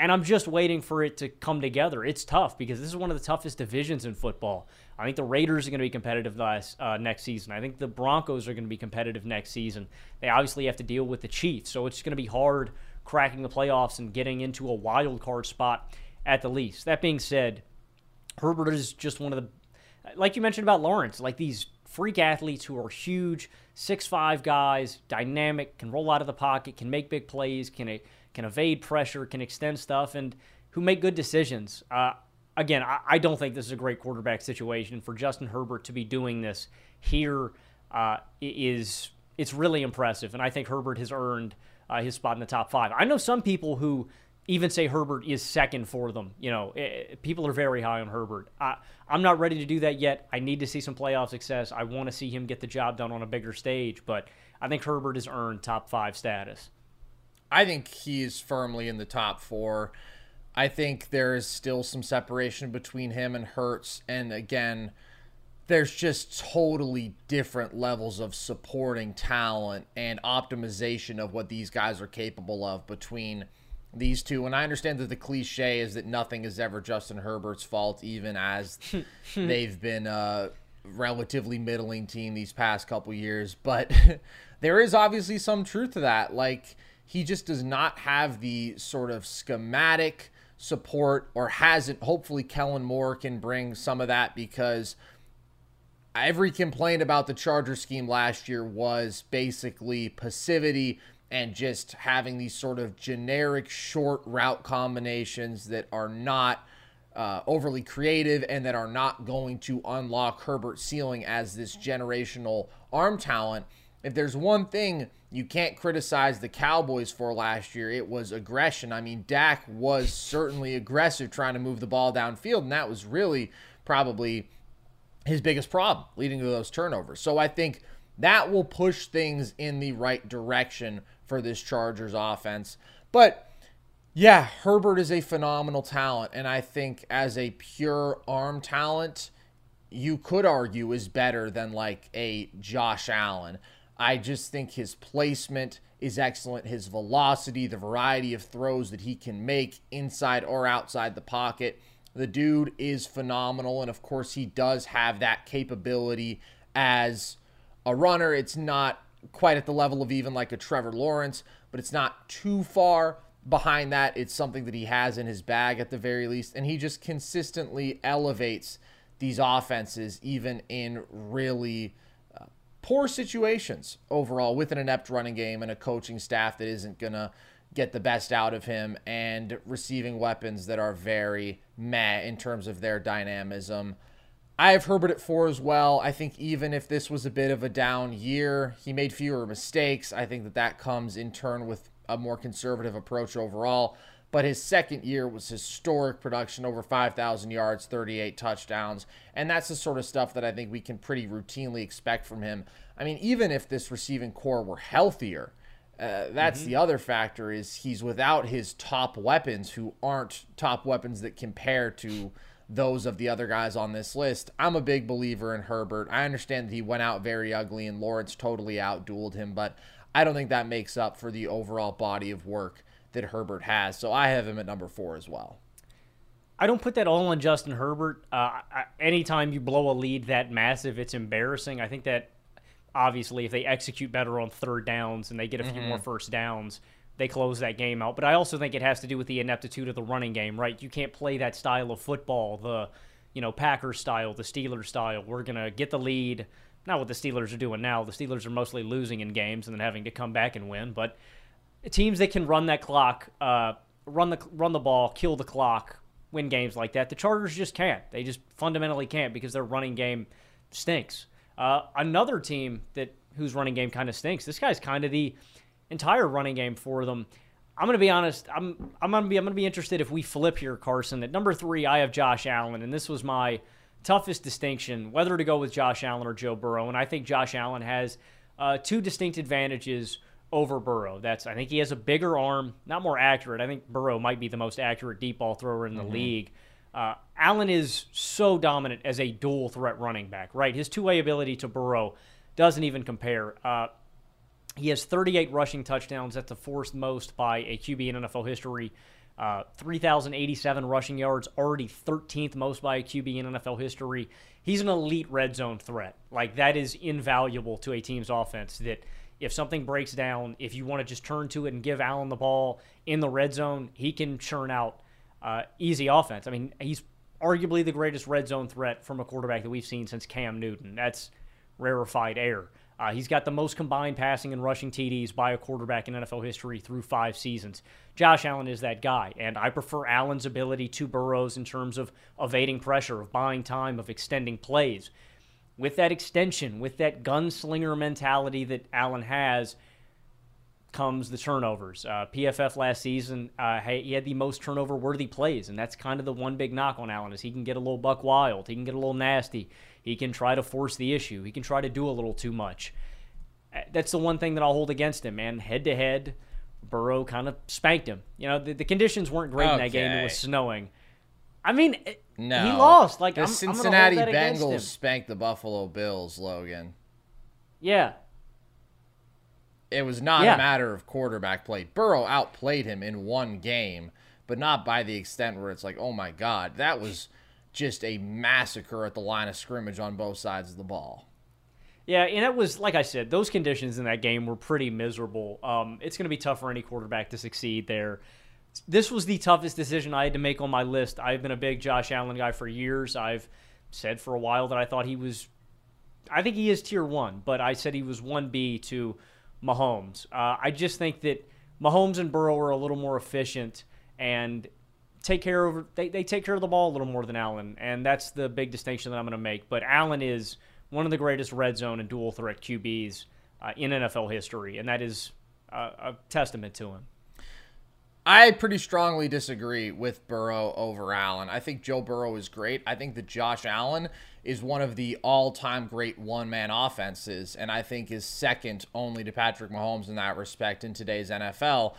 and I'm just waiting for it to come together. It's tough because this is one of the toughest divisions in football. I think the Raiders are going to be competitive last, uh, next season. I think the Broncos are going to be competitive next season. They obviously have to deal with the Chiefs, so it's going to be hard cracking the playoffs and getting into a wild card spot at the least. That being said, Herbert is just one of the, like you mentioned about Lawrence, like these freak athletes who are huge, six-five guys, dynamic, can roll out of the pocket, can make big plays, can can evade pressure, can extend stuff, and who make good decisions. Uh, again, I, I, don't think this is a great quarterback situation for Justin Herbert to be doing this here. Uh, is it's really impressive, and I think Herbert has earned uh, his spot in the top five. I know some people who even say Herbert is second for them. You know, it, eh, people are very high on Herbert. I, I'm not ready to do that yet. I need to see some playoff success. I want to see him get the job done on a bigger stage, but I think Herbert has earned top five status. I think he's firmly in the top four. I think there is still some separation between him and Hurts. And again, there's just totally different levels of supporting talent and optimization of what these guys are capable of between these two. And I understand that the cliche is that nothing is ever Justin Herbert's fault, even as they've been a relatively middling team these past couple years. But there is obviously some truth to that. Like, he just does not have the sort of schematic support or hasn't. Hopefully, Kellen Moore can bring some of that because every complaint about the Charger scheme last year was basically passivity and just having these sort of generic short route combinations that are not uh, overly creative and that are not going to unlock Herbert's ceiling as this generational arm talent. If there's one thing you can't criticize the Cowboys for last year. It was aggression. I mean, Dak was certainly aggressive trying to move the ball downfield, and that was really probably his biggest problem, leading to those turnovers. So I think that will push things in the right direction for this Chargers offense. But yeah, Herbert is a phenomenal talent, and I think as a pure arm talent, you could argue is better than like a Josh Allen. I just think his placement is excellent. His velocity, the variety of throws that he can make inside or outside the pocket. The dude is phenomenal. And of course, he does have that capability as a runner. It's not quite at the level of even like a Trevor Lawrence, but it's not too far behind that. It's something that he has in his bag at the very least. And he just consistently elevates these offenses, even in really poor situations overall with an inept running game and a coaching staff that isn't going to get the best out of him and receiving weapons that are very meh in terms of their dynamism. I have Herbert at four as well. I think even if this was a bit of a down year, he made fewer mistakes. I think that that comes in turn with a more conservative approach overall but his second year was historic production over 5,000 yards, 38 touchdowns. And that's the sort of stuff that I think we can pretty routinely expect from him. I mean, even if this receiving core were healthier, uh, that's mm-hmm. the other factor is he's without his top weapons who aren't top weapons that compare to those of the other guys on this list. I'm a big believer in Herbert. I understand that he went out very ugly and Lawrence totally outdueled him, but I don't think that makes up for the overall body of work that Herbert has. So I have him at number four as well. I don't put that all on Justin Herbert. Uh, anytime you blow a lead that massive, it's embarrassing. I think that obviously if they execute better on third downs and they get a few mm-hmm. more first downs, they close that game out. But I also think it has to do with the ineptitude of the running game, right? You can't play that style of football, the you know Packers style, the Steelers style. We're gonna get the lead. Not what the Steelers are doing now. The Steelers are mostly losing in games and then having to come back and win. But teams that can run that clock, uh, run the run the ball, kill the clock, win games like that. The Chargers just can't. They just fundamentally can't because their running game stinks. Uh, another team that whose running game kind of stinks. This guy's kind of the entire running game for them. I'm to be honest. I'm I'm to be I'm to be interested if we flip here, Carson. At number three, I have Josh Allen, and this was my toughest distinction whether to go with Josh Allen or Joe Burrow. And I think Josh Allen has uh, two distinct advantages over Burrow. That's I think he has a bigger arm, not more accurate. I think Burrow might be the most accurate deep ball thrower in the mm-hmm. league. Uh, Allen is so dominant as a dual threat running back, right? His two way ability to Burrow doesn't even compare. Uh, he has 38 rushing touchdowns. That's the fourth most by a QB in NFL history. Uh, 3,087 rushing yards, already 13th most by a QB in NFL history. He's an elite red zone threat. Like, that is invaluable to a team's offense. That if something breaks down, if you want to just turn to it and give Allen the ball in the red zone, he can churn out uh, easy offense. I mean, he's arguably the greatest red zone threat from a quarterback that we've seen since Cam Newton. That's rarefied air. Uh, he's got the most combined passing and rushing TDs by a quarterback in NFL history through five seasons. Josh Allen is that guy, and I prefer Allen's ability to Burrows in terms of evading pressure, of buying time, of extending plays. With that extension, with that gunslinger mentality that Allen has, comes the turnovers. Uh, PFF last season, uh, he had the most turnover-worthy plays, and that's kind of the one big knock on Allen is he can get a little buck wild, he can get a little nasty. He can try to force the issue. He can try to do a little too much. Uh, that's the one thing that I'll hold against him, man. Head to head, Burrow kind of spanked him. You know, the, the conditions weren't great okay. in that game. It was snowing. I mean, no, he lost. Like the I'm, Cincinnati I'm Bengals spanked the Buffalo Bills, Logan. Yeah. It was not yeah. a matter of quarterback play. Burrow outplayed him in one game, but not by the extent where it's like, oh my God, that was just a massacre at the line of scrimmage on both sides of the ball. Yeah, and it was like I said, those conditions in that game were pretty miserable. Um, it's going to be tough for any quarterback to succeed there. This was the toughest decision I had to make on my list. I've been a big Josh Allen guy for years. I've said for a while that I thought he was, I think he is tier one, but I said he was one B to Mahomes. Uh, I just think that Mahomes and Burrow are a little more efficient, and take care of they, they take care of the ball a little more than Allen, and that's the big distinction that I'm going to make. But Allen is one of the greatest red zone and dual threat QBs uh, in NFL history, and that is a testament to him. I pretty strongly disagree with Burrow over Allen. I think Joe Burrow is great. I think that Josh Allen is one of the all-time great one-man offenses, and I think is second only to Patrick Mahomes in that respect in today's NFL.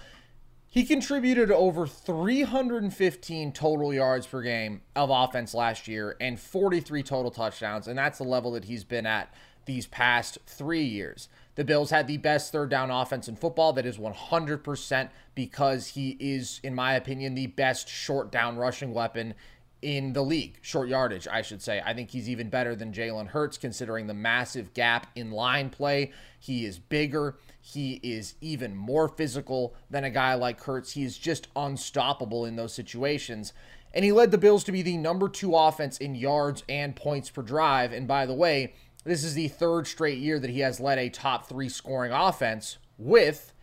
He contributed over 315 total yards per game of offense last year and 43 total touchdowns, and that's the level that he's been at these past three years. The Bills had the best third down offense in football. That is 100% because he is, in my opinion, the best short down rushing weapon in the league. Short yardage, I should say. I think he's even better than Jalen Hurts considering the massive gap in line play. He is bigger. He is even more physical than a guy like Hurts. He is just unstoppable in those situations. And he led the Bills to be the number two offense in yards and points per drive. And by the way, this is the third straight year that he has led a top three scoring offense with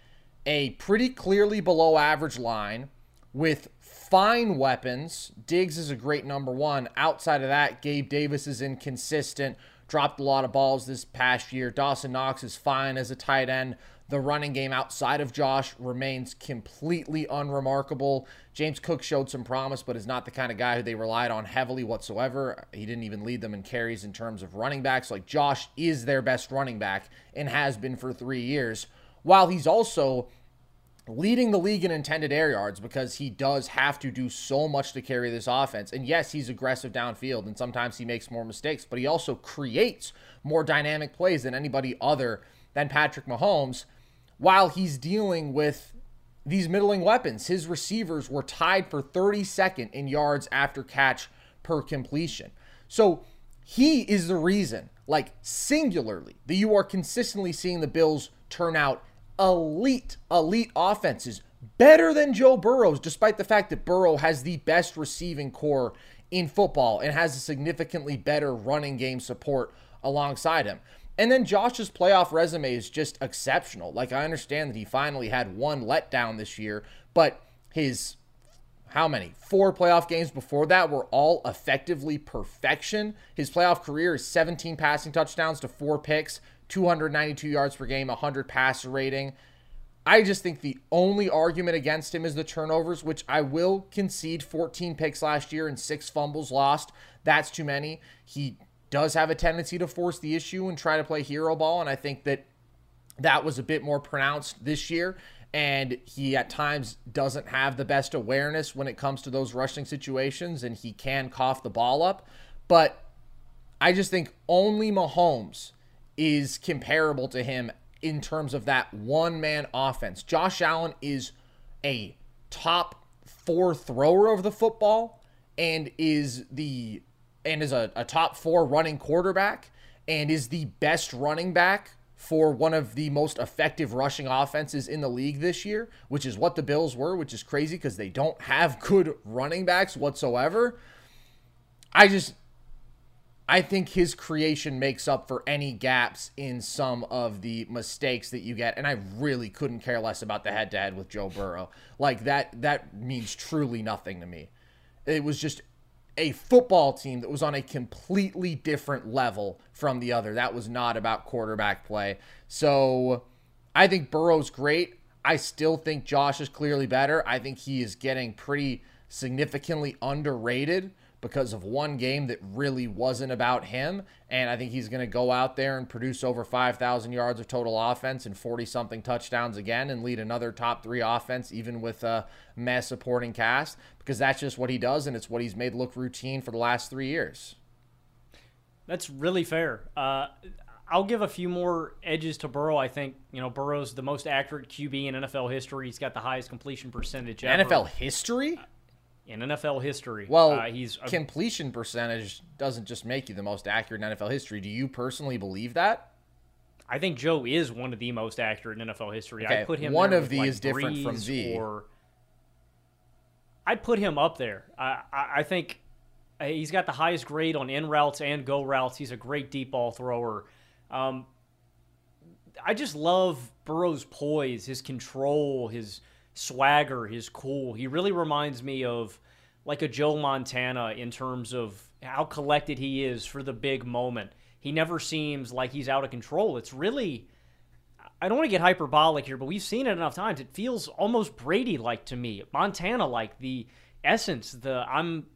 a pretty clearly below average line, with fine weapons. Diggs is a great number one. Outside of that, Gabe Davis is inconsistent, dropped a lot of balls this past year. Dawson Knox is fine as a tight end. The running game outside of Josh remains completely unremarkable. James Cook showed some promise, but is not the kind of guy who they relied on heavily whatsoever. He didn't even lead them in carries in terms of running backs. Like Josh is their best running back and has been for three years, while he's also leading the league in intended air yards because he does have to do so much to carry this offense. And yes, he's aggressive downfield and sometimes he makes more mistakes, but he also creates more dynamic plays than anybody other than Patrick Mahomes while he's dealing with these middling weapons. His receivers were tied for 32nd in yards after catch per completion. So he is the reason, like singularly, that you are consistently seeing the Bills turn out elite, elite offenses, better than Joe Burrow's, despite the fact that Burrow has the best receiving core in football and has a significantly better running game support alongside him. And then Josh's playoff resume is just exceptional. Like, I understand that he finally had one letdown this year, but his how many? Four playoff games before that were all effectively perfection. His playoff career is 17 passing touchdowns to four picks, 292 yards per game, 100 passer rating. I just think the only argument against him is the turnovers, which I will concede 14 picks last year and six fumbles lost. That's too many. He does have a tendency to force the issue and try to play hero ball. And I think that that was a bit more pronounced this year. And he at times doesn't have the best awareness when it comes to those rushing situations, and he can cough the ball up. But I just think only Mahomes is comparable to him in terms of that one man offense. Josh Allen is a top four thrower of the football and is the and is a, a top four running quarterback and is the best running back for one of the most effective rushing offenses in the league this year, which is what the Bills were, which is crazy because they don't have good running backs whatsoever. I just I think his creation makes up for any gaps in some of the mistakes that you get. And I really couldn't care less about the head to head with Joe Burrow. Like that that means truly nothing to me. It was just a football team that was on a completely different level from the other. That was not about quarterback play. So I think Burrow's great. I still think Josh is clearly better. I think he is getting pretty significantly underrated because of one game that really wasn't about him. And I think he's going to go out there and produce over 5,000 yards of total offense and 40 something touchdowns again and lead another top three offense, even with a mass supporting cast, because that's just what he does. And it's what he's made look routine for the last three years. That's really fair. Uh, I'll give a few more edges to Burrow. I think you know Burrow's the most accurate QB in NFL history. He's got the highest completion percentage ever. NFL history? In NFL history. Well, uh, he's a, completion percentage doesn't just make you the most accurate in NFL history. Do you personally believe that? I think Joe is one of the most accurate in NFL history. Okay. I put him one of these like is different from the. Or I'd put him up there. I, I, I think uh, he's got the highest grade on in routes and go routes. He's a great deep ball thrower. Um, I just love Burrow's poise, his control, his swagger, his cool. He really reminds me of like a Joe Montana in terms of how collected he is for the big moment. He never seems like he's out of control. It's really I don't want to get hyperbolic here, but we've seen it enough times. It feels almost Brady like to me. Montana like the essence, the I'm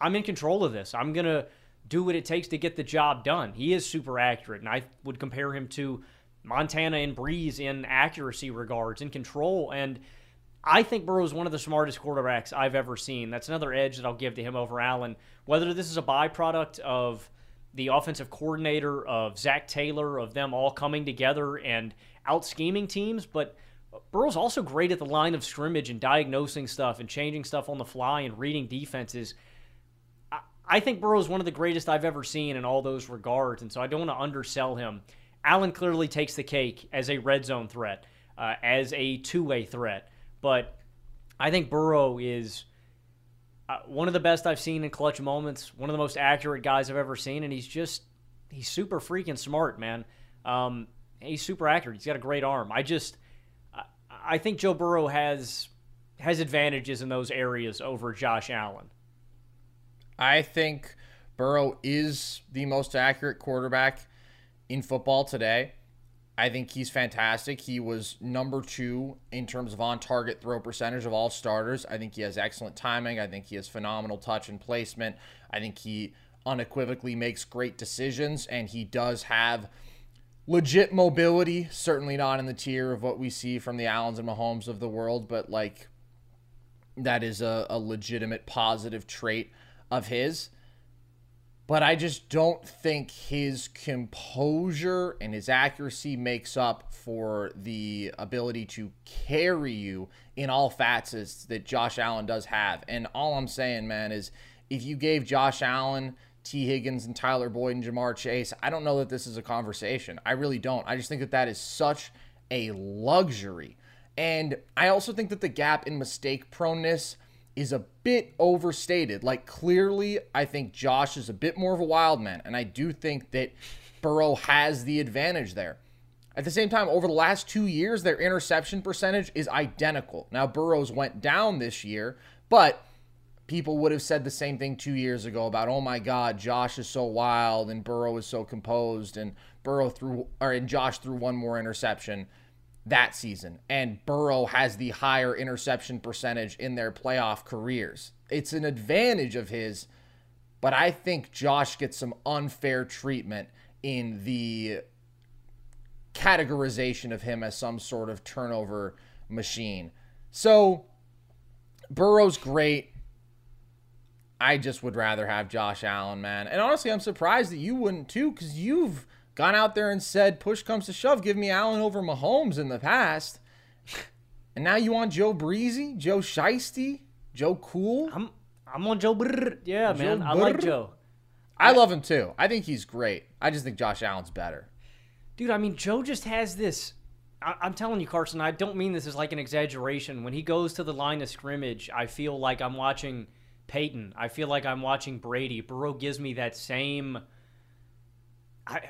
I'm in control of this. I'm going to do what it takes to get the job done. He is super accurate, and I would compare him to Montana and Brees in accuracy regards, in control, and I think Burrow is one of the smartest quarterbacks I've ever seen. That's another edge that I'll give to him over Allen. Whether this is a byproduct of the offensive coordinator, of Zac Taylor, of them all coming together and out scheming teams, but Burrow's also great at the line of scrimmage and diagnosing stuff and changing stuff on the fly and reading defenses. I think Burrow is one of the greatest I've ever seen in all those regards, and so I don't want to undersell him. Allen clearly takes the cake as a red zone threat, uh, as a two way threat. But I think Burrow is uh, one of the best I've seen in clutch moments, one of the most accurate guys I've ever seen, and he's just he's super freaking smart, man. Um, he's super accurate. He's got a great arm. I just I, I think Joe Burrow has has advantages in those areas over Josh Allen. I think Burrow is the most accurate quarterback in football today. I think he's fantastic. He was number two in terms of on target throw percentage of all starters. I think he has excellent timing. I think he has phenomenal touch and placement. I think he unequivocally makes great decisions, and he does have legit mobility. Certainly not in the tier of what we see from the Allens and Mahomes of the world, but like that is a, a legitimate positive trait of his but I just don't think his composure and his accuracy makes up for the ability to carry you in all facets that Josh Allen does have. And all I'm saying, man, is if you gave Josh Allen, Tee Higgins, and Tyler Boyd and Ja'Marr Chase, I don't know that this is a conversation. I really don't. I just think that that is such a luxury. And I also think that the gap in mistake proneness is a bit overstated. Like, clearly, I think Josh is a bit more of a wild man, and I do think that Burrow has the advantage there. At the same time, over the last two years, their interception percentage is identical. Now, Burrow's went down this year, but people would have said the same thing two years ago about, oh my God, Josh is so wild and Burrow is so composed, and Burrow threw, or and Josh threw one more interception that season, and Burrow has the higher interception percentage in their playoff careers. It's an advantage of his, but I think Josh gets some unfair treatment in the categorization of him as some sort of turnover machine. So, Burrow's great. I just would rather have Josh Allen, man. And honestly, I'm surprised that you wouldn't too, because you've gone out there and said, push comes to shove, give me Allen over Mahomes in the past. And now you want Joe Breezy, Joe Shiesty, Joe Cool? I'm I'm on Joe Brr. Yeah, Joe man. I like Brr? Joe. I love him too. I think he's great. I just think Josh Allen's better. Dude, I mean, Joe just has this. I, I'm telling you, Carson, I don't mean this as like an exaggeration. When he goes to the line of scrimmage, I feel like I'm watching Peyton. I feel like I'm watching Brady. Burrow gives me that same I,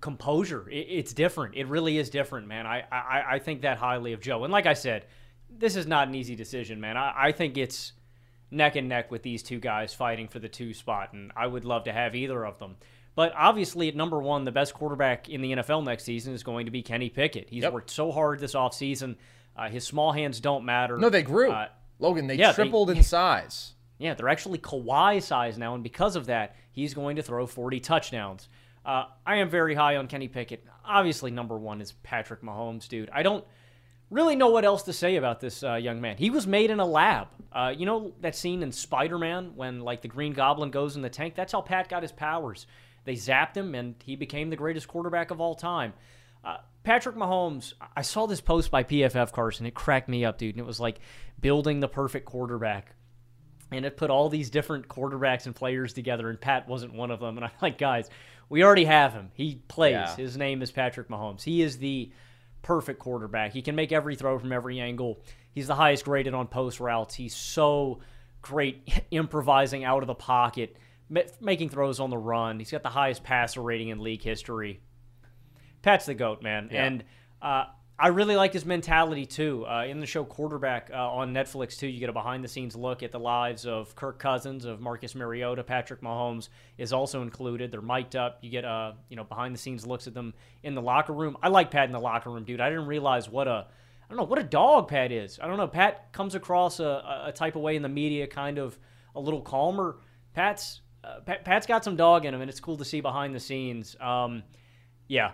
composure. It, it's different. It really is different, man. I, I, I think that highly of Joe. And like I said, this is not an easy decision, man. I, I think it's neck and neck with these two guys fighting for the two spot, and I would love to have either of them. But obviously, at number one, the best quarterback in the NFL next season is going to be Kenny Pickett. He's Yep. worked so hard this offseason. Uh, his small hands don't matter. No, they grew. Uh, Logan, they yeah, they- tripled in size. yeah, they're actually Kawhi size now, and because of that, he's going to throw 40 touchdowns. Uh, I am very high on Kenny Pickett. Obviously, number one is Patrick Mahomes, dude. I don't really know what else to say about this uh, young man. He was made in a lab. Uh, you know that scene in Spider-Man when like the Green Goblin goes in the tank? That's how Pat got his powers. They zapped him, and he became the greatest quarterback of all time. Uh, Patrick Mahomes, I saw this post by PFF Carson. It cracked me up, dude. And it was like building the perfect quarterback and it put all these different quarterbacks and players together, and Pat wasn't one of them. And I'm like, guys, we already have him. He plays. Yeah. His name is Patrick Mahomes. He is the perfect quarterback. He can make every throw from every angle. He's the highest graded on post routes. He's so great improvising out of the pocket, making throws on the run. He's got the highest passer rating in league history. Pat's the goat, man, Yeah. and uh, I really like his mentality too. Uh, in the show Quarterback uh, on Netflix too, you get a behind-the-scenes look at the lives of Kirk Cousins, of Marcus Mariota, Patrick Mahomes is also included. They're mic'd up. You get uh, you know behind-the-scenes looks at them in the locker room. I like Pat in the locker room, dude. I didn't realize what a I don't know what a dog Pat is. I don't know. Pat comes across a, a- type of way in the media, kind of a little calmer. Pat's uh, Pat, Pat's got some dog in him, and it's cool to see behind the scenes. Um, yeah,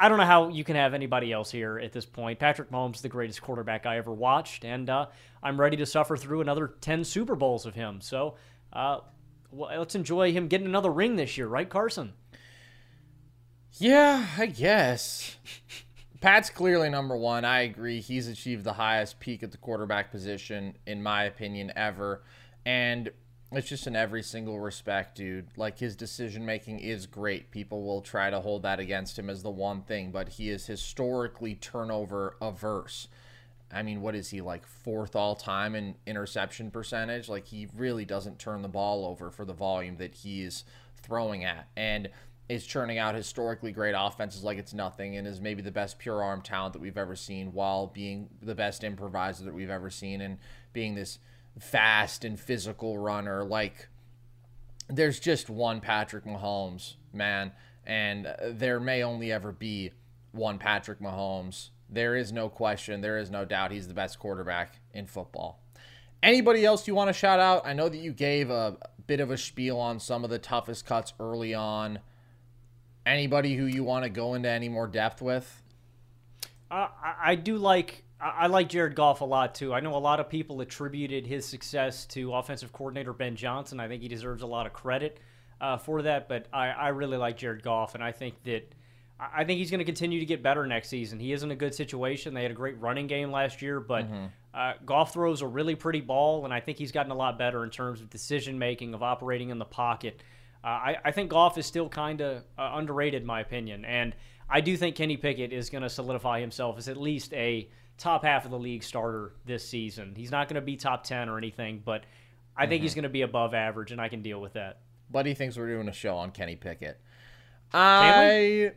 I don't know how you can have anybody else here at this point. Patrick Mahomes the greatest quarterback I ever watched, and uh, I'm ready to suffer through another 10 Super Bowls of him. So uh, well, let's enjoy him getting another ring this year, right, Carson? Yeah, I guess. Pat's clearly number one. I agree. He's achieved the highest peak at the quarterback position, in my opinion, ever. And it's just in every single respect, dude. Like his decision making is great. People will try to hold that against him as the one thing, but he is historically turnover averse. I mean, what is he like fourth all time in interception percentage? Like he really doesn't turn the ball over for the volume that he's throwing at, and is churning out historically great offenses like it's nothing, and is maybe the best pure arm talent that we've ever seen, while being the best improviser that we've ever seen, and being this fast and physical runner. Like there's just one Patrick Mahomes, man, and there may only ever be one Patrick Mahomes. There is no question, there is no doubt he's the best quarterback in football. Anybody else you want to shout out? I know that you gave a bit of a spiel on some of the toughest cuts early on. Anybody who you want to go into any more depth with? Uh, I do like I I like Jared Goff a lot too. I know a lot of people attributed his success to offensive coordinator Ben Johnson. I think he deserves a lot of credit uh, for that. But I, I really like Jared Goff, and I think that I think he's going to continue to get better next season. He is in a good situation. They had a great running game last year, but uh, Goff throws a really pretty ball, and I think he's gotten a lot better in terms of decision making, of operating in the pocket. Uh, I, I think Goff is still kind of uh, underrated, in my opinion, and I do think Kenny Pickett is going to solidify himself as at least a top half of the league starter this season. He's not going to be top ten or anything, but I think he's mm-hmm. going to be above average, and I can deal with that. Buddy thinks we're doing a show on Kenny Pickett. I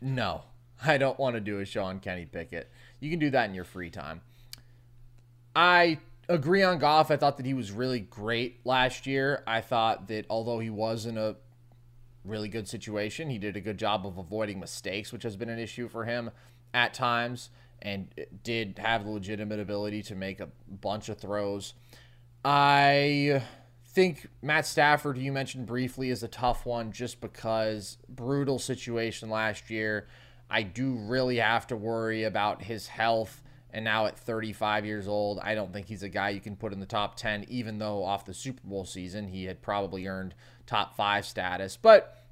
no, I don't want to do a show on Kenny Pickett. You can do that in your free time. I agree on Goff. I thought that he was really great last year. I thought that although he was in a really good situation, he did a good job of avoiding mistakes, which has been an issue for him at times. And did have the legitimate ability to make a bunch of throws. I think Matt Stafford, you mentioned briefly, is a tough one just because brutal situation last year. I do really have to worry about his health. And now at 35 years old, I don't think he's a guy you can put in the top 10, even though off the Super Bowl season, he had probably earned top five status. But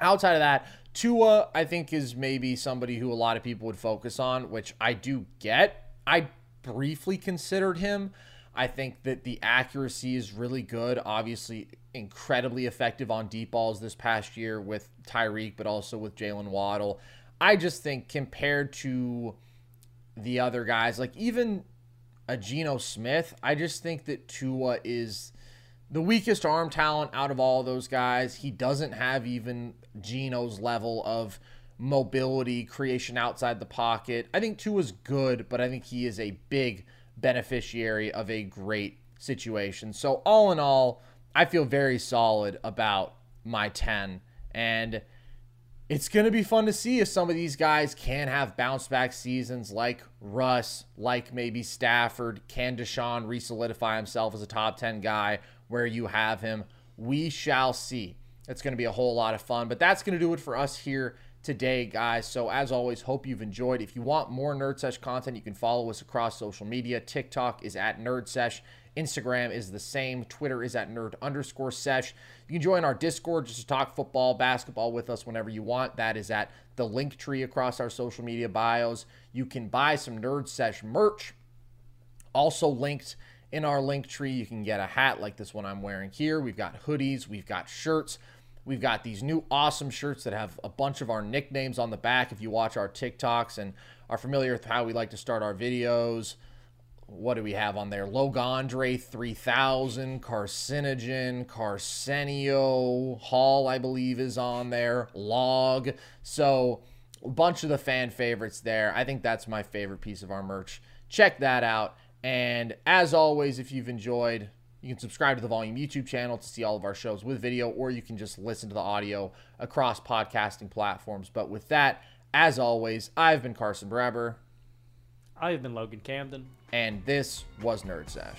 outside of that, Tua, I think, is maybe somebody who a lot of people would focus on, which I do get. I briefly considered him I think that the accuracy is really good. Obviously, incredibly effective on deep balls this past year with Tyreek, but also with Jaylen Waddle. I just think compared to the other guys, like even a Geno Smith, I just think that Tua is the weakest arm talent out of all those guys. He doesn't have even Geno's level of mobility, creation outside the pocket. I think two Tua's good, but I think he is a big beneficiary of a great situation. So, all in all, I feel very solid about my 10. And it's going to be fun to see if some of these guys can have bounce back seasons like Russ, like maybe Stafford. Can Deshaun resolidify himself as a top 10 guy where you have him? We shall see. It's going to be a whole lot of fun. But that's going to do it for us here today, guys. So, as always, hope you've enjoyed. If you want more Nerd Sesh content, you can follow us across social media. TikTok is at Nerd Sesh. Instagram is the same. Twitter is at nerd underscore sesh. You can join our Discord just to talk football, basketball with us whenever you want. That is at the Linktree across our social media bios. You can buy some Nerd Sesh merch. Also linked in our Linktree, you can get a hat like this one I'm wearing here. We've got hoodies, we've got shirts. We've got these new awesome shirts that have a bunch of our nicknames on the back. If you watch our TikToks and are familiar with how we like to start our videos, what do we have on there? Logandre 3000, Carcinogen, Carcenio, Hall, I believe, is on there, Log. So, a bunch of the fan favorites there. I think that's my favorite piece of our merch. Check that out. And as always, if you've enjoyed, you can subscribe to the Volume YouTube channel to see all of our shows with video, or you can just listen to the audio across podcasting platforms. But with that, as always, I've been Carson Brabber. I've been Logan Camden. And this was Nerd Sesh.